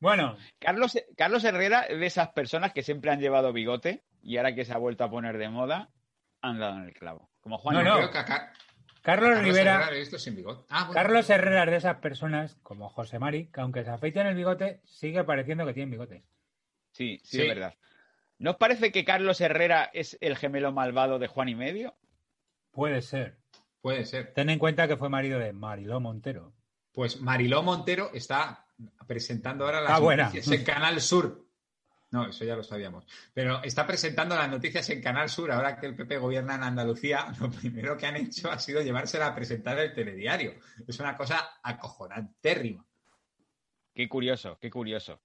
Bueno, Carlos, Carlos Herrera es de esas personas que siempre han llevado bigote y ahora que se ha vuelto a poner de moda, han dado en el clavo. Como Juan. No, no. creo que Carlos Carlos Rivera... Herrera sin bigote. Ah, bueno. Carlos Herrera es de esas personas, como José Mari, que aunque se afeiten el bigote, sigue pareciendo que tienen bigotes. Sí, sí, Sí. es verdad. ¿No os parece que Carlos Herrera es el gemelo malvado de Juan y Medio? Puede ser. Puede ser. Ten en cuenta que fue marido de Mariló Montero. Pues Mariló Montero está presentando ahora las Ah, buena. noticias en Canal Sur. No, eso ya lo sabíamos. Pero está presentando las noticias en Canal Sur. Ahora que el PP gobierna en Andalucía, lo primero que han hecho ha sido llevársela a presentar el telediario. Es una cosa acojonantérrima. Qué curioso, qué curioso.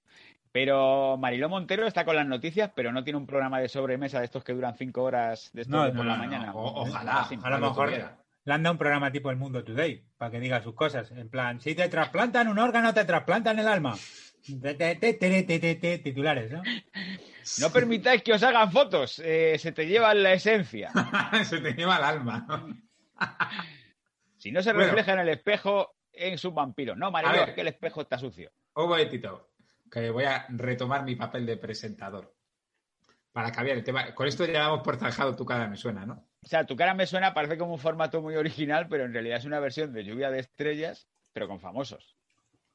Pero Mariló Montero está con las noticias, pero no tiene un programa de sobremesa de estos que duran cinco horas de No, de no, por la no, mañana. O- ojalá. Lo Lo mejor. Le han dado un programa tipo El Mundo Today, para que diga sus cosas. En plan, si te trasplantan un órgano, te trasplantan el alma. Titulares, ¿no? No permitáis que os hagan fotos, eh, se te llevan la esencia. Se te lleva el alma. ¿no? Si no se Bueno. refleja en el espejo, es un vampiro. No, A Mariló, ver. es que el espejo está sucio. Un momentito, que voy a retomar mi papel de presentador. Para cambiar el tema. Con esto ya damos por zanjado tu cara, me suena, ¿no? O sea, tu cara me suena, parece como un formato muy original, pero en realidad es una versión de lluvia de estrellas, pero con famosos.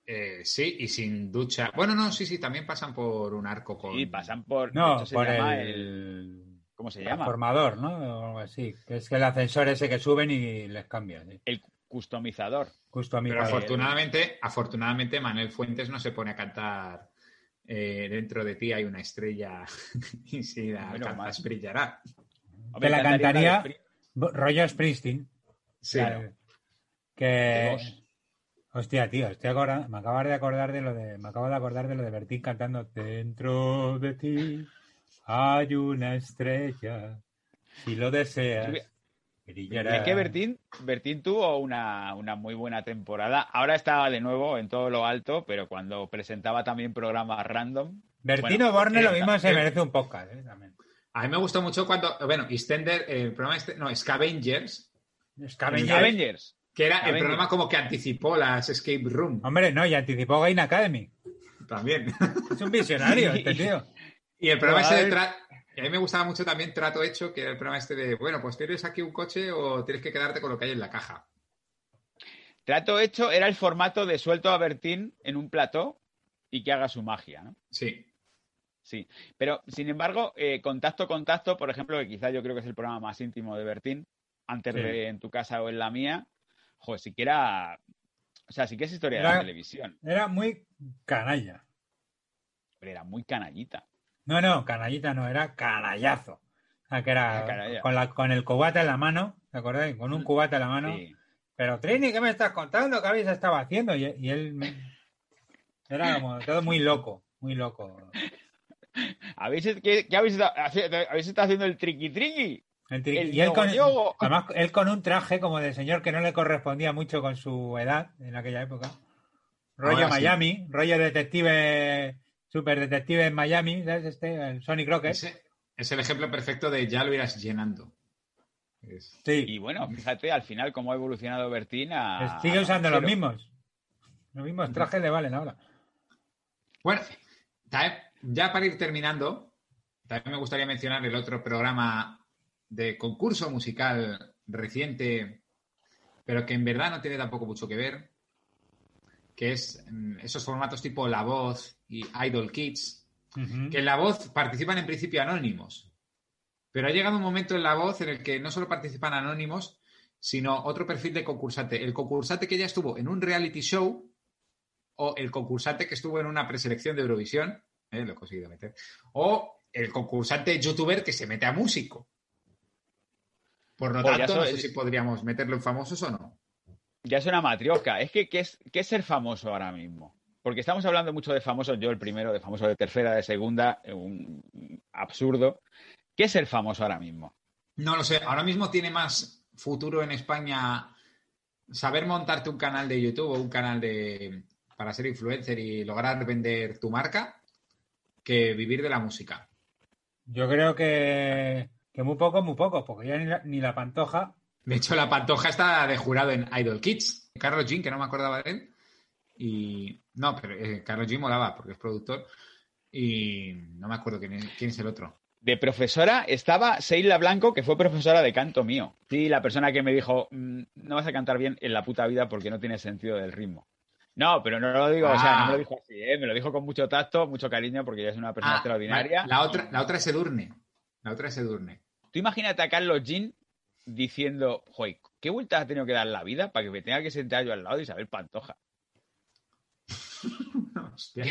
Eh, sí, y sin ducha. Bueno, no, sí, sí, también pasan por un arco con. Y pasan por. No, por llama el... el- ¿Cómo se llama? Formador, ¿no? O algo así. Que es que el ascensor ese que suben y les cambia. ¿sí? El customizador. Mí. Pero afortunadamente, afortunadamente, Manuel Fuentes no se pone a cantar eh, dentro de ti hay una estrella y si la mal. brillará. Hombre, Te la cantaría rollo Springsteen. Sí. Que. Hostia, tío, estoy acorda- me acabo de acordar de lo de. Me acabo de acordar de lo de Bertín cantando Dentro de ti hay una estrella. Si lo deseas. Brillará. que Bertín, Bertín tuvo una, una muy buena temporada. Ahora está de nuevo en todo lo alto, pero cuando presentaba también programas random. Bertino bueno, Borne lo eh, mismo se eh, merece un podcast, ¿eh? También. A mí me gustó mucho cuando, bueno, EastEnders, el programa este, no, Scavengers, Scavengers. Avengers. que era el programa como que anticipó las Escape Room Hombre, no, y anticipó Gain Academy. también. Es un visionario este tío. Y el programa este de tra- y a mí me gustaba mucho también Trato Hecho, que era el programa este de, bueno, pues tienes aquí un coche o tienes que quedarte con lo que hay en la caja. Trato hecho era el formato de suelto a Bertín en un plató y que haga su magia, ¿no? Sí. Sí, pero sin embargo, eh, Contacto Contacto, por ejemplo, que quizá yo creo que es el programa más íntimo de Bertín, antes Sí. de en tu casa o en la mía, joder, sí que era, o sea, sí que es historia de la televisión, Era muy canalla. pero era muy canallita. No, no, canallita no, era canallazo. O sea, que era canalla. con, la, con el cubata en la mano, ¿te acordáis? Con un cubata en la mano. Sí. Pero Trini, ¿qué me estás contando? ¿Qué habéis estado haciendo? Y, y él me- era como todo muy loco, muy loco. ¿Habéis, qué, qué habéis, habéis estado haciendo el triqui triqui? El tri- El y él con, además, él con un traje como de señor que no le correspondía mucho con su edad en aquella época. Rollo Ahora sí. Miami, rollo detective, super detective en Miami, ¿sabes? Este, el Sonny Crockett. Ese es el ejemplo perfecto de ya lo irás llenando. Es- Sí, Y bueno, fíjate al final cómo ha evolucionado Bertín a... sigue usando a los mismos. Los mismos trajes le valen ahora. Bueno, también- ya para ir terminando, también me gustaría mencionar el otro programa de concurso musical reciente, pero que en verdad no tiene tampoco mucho que ver, que es mm, esos formatos tipo La Voz y Idol Kids, que en La Voz participan en principio anónimos, pero ha llegado un momento en La Voz en el que no solo participan anónimos, sino otro perfil de concursante. El concursante que ya estuvo en un reality show o el concursante que estuvo en una preselección de Eurovisión, eh, lo he conseguido meter, o el concursante youtuber que se mete a músico. Por lo Pues tanto, no sé si podríamos meterlo en famosos o no. Ya es una matriosca. Es que, ¿qué es, qué es ser famoso ahora mismo? Porque estamos hablando mucho de famosos, yo el primero, de famoso de tercera, de segunda, un absurdo. ¿Qué es ser famoso ahora mismo? No lo sé, ahora mismo tiene más futuro en España saber montarte un canal de YouTube o un canal de para ser influencer y lograr vender tu marca que vivir de la música. Yo creo que, que muy poco, muy poco, porque ya ni la, ni la pantoja. De hecho, la Pantoja está de jurado en Idol Kids. Carlos Jean, que no me acordaba de él. Y. No, pero eh, Carlos Jean molaba porque es productor. Y no me acuerdo quién es, quién es el otro. De profesora estaba Seila Blanco, que fue profesora de canto mío. Sí, la persona que me dijo, "Mm, no vas a cantar bien en la puta vida porque no tiene sentido del ritmo. No, pero no lo digo, o sea, no me lo dijo así, ¿eh? me lo dijo con mucho tacto, mucho cariño, porque ella es una persona Ah, extraordinaria. La otra, la otra es Edurne. La otra es Edurne. Tú imagínate a Carlos Jean diciendo, joder, ¿qué vueltas ha tenido que dar la vida para que me tenga que sentar yo al lado de Isabel Pantoja? Hostia.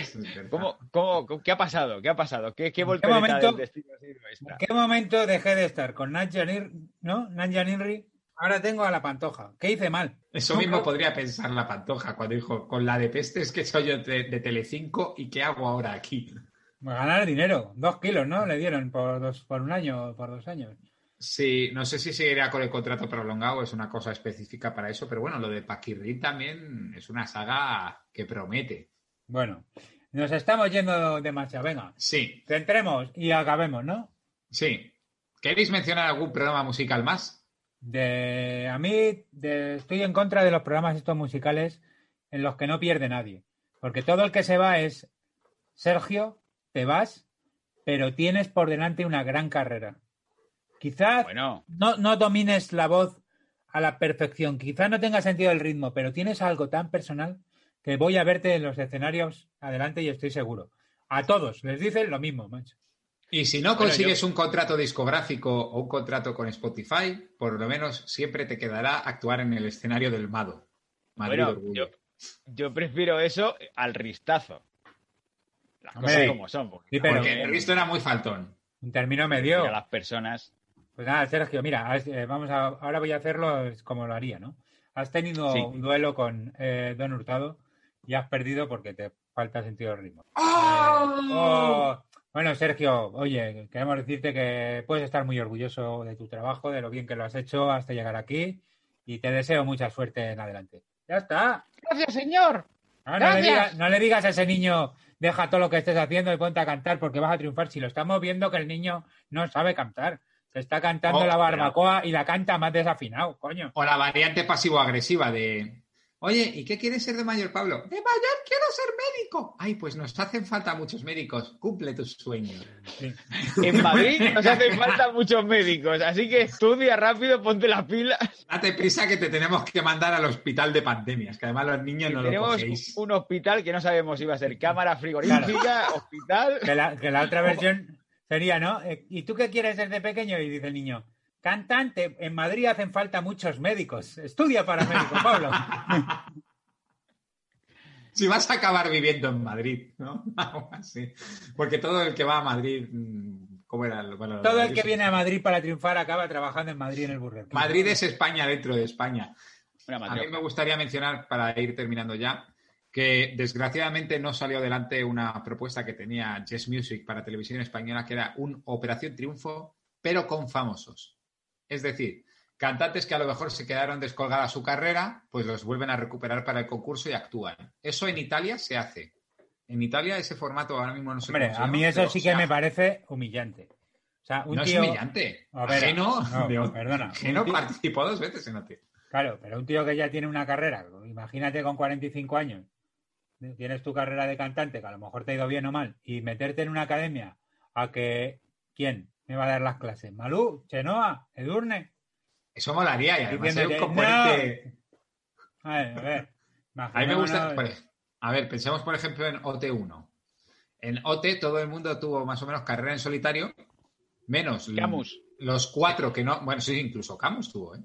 ¿Cómo, cómo, qué ha pasado? ¿Qué ha pasado? ¿Qué, qué ¿En qué momento- del destino ha sido esta? ¿En qué momento dejé de estar con Ninri? Ahora tengo a la pantoja. ¿Qué hice mal? Eso mismo podría pensar la Pantoja cuando dijo, con la de pestes que soy yo de, de Telecinco y qué hago ahora aquí. Ganar dinero. Dos kilos, ¿no? Le dieron por, dos, por un año o por dos años. Sí, no sé si seguirá con el contrato prolongado, es una cosa específica para eso, pero bueno, lo de Paquirri también es una saga que promete. Bueno, nos estamos yendo demasiado. Venga, Sí, centremos y acabemos, ¿no? sí. ¿Queréis mencionar algún programa musical más? De, a mí de- estoy en contra de los programas estos musicales en los que no pierde nadie. Porque todo el que se va es, Sergio, te vas, pero tienes por delante una gran carrera. Quizás Bueno, no, no domines la voz a la perfección, quizás no tenga sentido el ritmo, pero tienes algo tan personal que voy a verte en los escenarios adelante y estoy seguro. A todos les dicen lo mismo, macho. Y si no Bueno, consigues un contrato discográfico o un contrato con Spotify, por lo menos siempre te quedará actuar en el escenario del Mado. Madrid bueno, yo, yo prefiero eso al ristazo. Las Hombre, cosas como son. Porque, sí, pero- Porque el Risto era muy faltón. Un término medio. a las personas. Pues nada, Sergio, mira, eh, vamos a, ahora voy a hacerlo como lo haría, ¿no? Has tenido Sí. un duelo con eh, Don Hurtado y has perdido porque te falta sentido del ritmo. ¡Oh! Eh, oh. Bueno, Sergio, oye, queremos decirte que puedes estar muy orgulloso de tu trabajo, de lo bien que lo has hecho hasta llegar aquí y te deseo mucha suerte en adelante. Ya está. Gracias, señor. Ah, no, le digas, no le digas a ese niño, deja todo lo que estés haciendo y ponte a cantar porque vas a triunfar. Si lo estamos viendo que el niño no sabe cantar. Se está cantando Oh, la pero- barbacoa y la canta más desafinado, coño. O la variante pasivo-agresiva de. Oye, ¿y qué quieres ser de mayor, Pablo? De mayor quiero ser médico. Ay, pues nos hacen falta muchos médicos. Cumple tus sueños. En Madrid nos hacen falta muchos médicos, así que estudia rápido, ponte las pilas. Date prisa que te tenemos que mandar al hospital de pandemias, que además los niños no lo Tenemos un hospital que no sabemos si va a ser cámara frigorífica, hospital. Que la, que la otra versión sería, ¿no? Eh, ¿Y tú qué quieres ser de pequeño? Y dice el niño, cantante, en Madrid hacen falta muchos médicos. Estudia para médico, Pablo. Si vas a acabar viviendo en Madrid, ¿no? Algo así. Porque todo el que va a Madrid. mm, ¿Cómo era? Bueno, Todo el que viene a Madrid para triunfar acaba trabajando en Madrid en el Burger King. Madrid es España dentro de España. A mí me gustaría mencionar, para ir terminando ya, que desgraciadamente no salió adelante una propuesta que tenía Jazz Music para televisión española, que era un Operación Triunfo, pero con famosos. Es decir, cantantes que a lo mejor se quedaron descolgada su carrera, pues los vuelven a recuperar para el concurso y actúan. Eso en Italia se hace. En Italia ese formato ahora mismo no se Hombre, a mí eso sí que me parece humillante. O sea, un no tío... es humillante. A ver, Geno, no, perdona. Geno tío- participó dos veces en OT. Claro, pero un tío que ya tiene una carrera, imagínate con 45 años, tienes tu carrera de cantante, que a lo mejor te ha ido bien o mal, y meterte en una academia a que, ¿quién me va a dar las clases? ¿Malú? ¿Chenoa? ¿Edurne? Eso molaría y además hay un Diciéndote, componente... A ver, a ver. A mí me gusta. a ver, pensemos por ejemplo en OT1. En OT todo el mundo tuvo más o menos carrera en solitario, menos Camus. los cuatro que no. Bueno, sí, incluso Camus tuvo, ¿eh?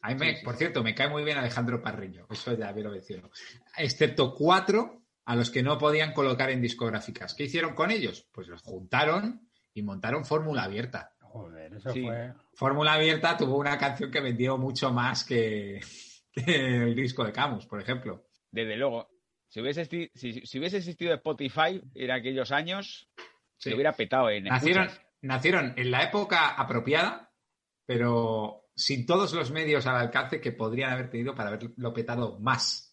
A mí me- Sí, sí. Por cierto, me cae muy bien Alejandro Parreño, eso ya me lo menciono. Excepto cuatro a los que no podían colocar en discográficas. ¿Qué hicieron con ellos? Pues los juntaron y montaron Fórmula Abierta. Joder, eso Sí. fue... Fórmula Abierta tuvo una canción que vendió mucho más que, que el disco de Camus, por ejemplo. Desde luego. Si hubiese, si, si hubiese existido Spotify en aquellos años, se hubiera petado en Nacieron, escuchas. nacieron en la época apropiada, pero sin todos los medios al alcance que podrían haber tenido para haberlo petado más.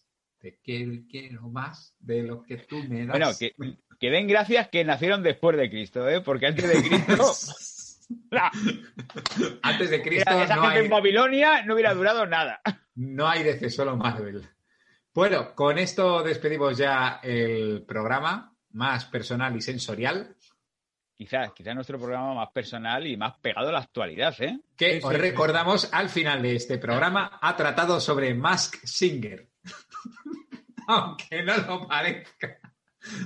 Te quiero, y quiero más de lo que tú me das. Bueno, que, que den gracias que nacieron después de Cristo, ¿eh? Porque antes de Cristo. Antes de Cristo Mira, esa no gente hay, en Babilonia no hubiera durado nada. no hay DC, solo Marvel. Bueno, con esto despedimos ya el programa más personal y sensorial, Quizás, quizás nuestro programa más personal y más pegado a la actualidad, ¿eh? que Sí, os sí. recordamos al final de este programa ha tratado sobre Mask Singer. Aunque no lo parezca.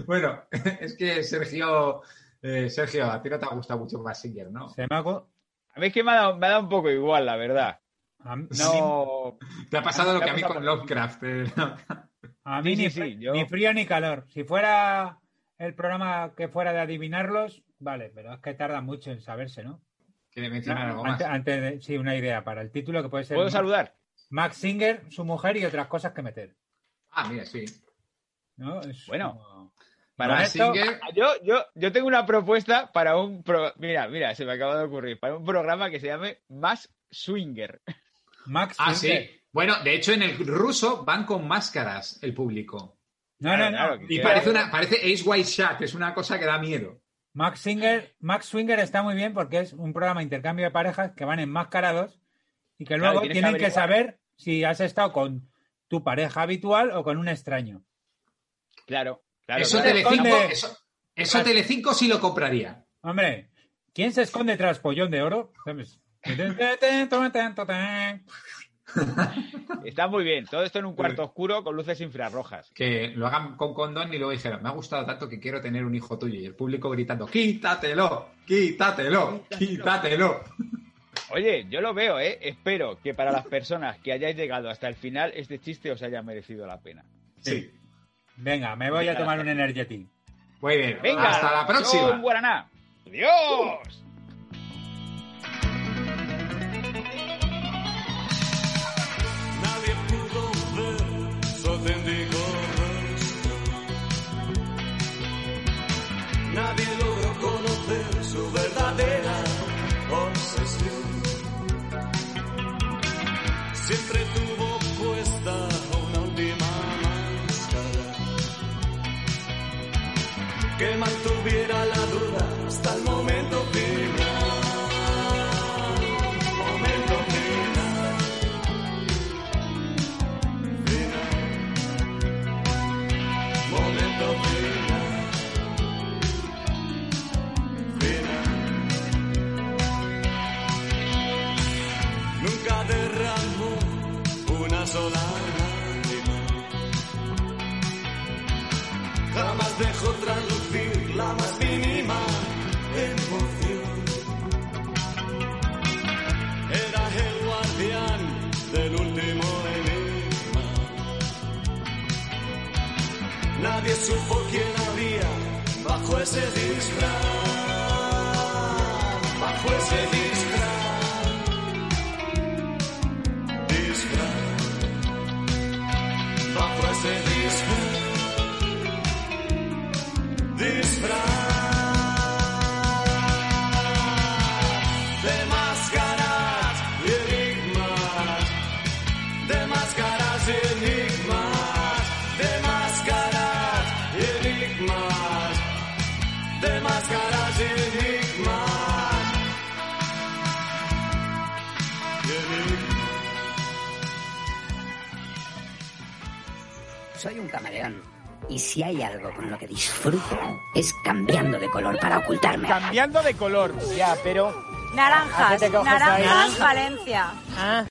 Bueno, es que Sergio, eh, Sergio, a ti no te gusta mucho Mask Singer, ¿no? Se me ha A mí es que me ha dado, me ha dado un poco igual, la verdad. mí- No. Te ha pasado lo que ha a mí con Lovecraft. eh, a mí Sí, ni, sí, fr- sí, yo- ni frío ni calor. Si fuera el programa que fuera de adivinarlos, vale, pero es que tarda mucho en saberse, ¿no? Que mencionar algo más. Antes, antes de- sí, una idea para el título que puede ser ¿Puedo saludar? Max Singer, su mujer y otras cosas que meter. Ah, mira, sí. ¿no? Es Bueno, como- Para esto- Singer, Yo, yo, yo tengo una propuesta para un pro- mira, mira, se me acaba de ocurrir, para un programa que se llame Más Swinger. Max Ah, Singer. sí. Bueno, de hecho, en el ruso van con máscaras el público. No, Claro, no, no. Y parece, una, parece Ace White Shot, es una cosa que da miedo. Max Singer, Max Swinger está muy bien porque es un programa de intercambio de parejas que van enmascarados y que luego tienen que, saber si has estado con tu pareja habitual o con un extraño. Claro, claro. eso, claro. Telecinco, esconde. eso, eso Telecinco sí lo compraría. Hombre, ¿quién se esconde tras pollón de oro? ¿Sabes? Está muy bien. Todo esto en un cuarto oscuro con luces infrarrojas. Que lo hagan con condón y luego dijeron, me ha gustado tanto que quiero tener un hijo tuyo. Y el público gritando, quítatelo, quítatelo, quítatelo. Oye, yo lo veo, ¿eh? Espero que para las personas que hayáis llegado hasta el final, este chiste os haya merecido la pena. Sí. Venga, me voy a tomar un Energetic. Muy bien. Venga, Hasta la próxima. Guaraná. ¡Adiós! supo quién había bajo ese disfraz. camaleón. Y si hay algo con lo que disfruto, es cambiando de color para ocultarme. Cambiando de color, ya, pero... Naranjas, naranjas Valencia. Ah.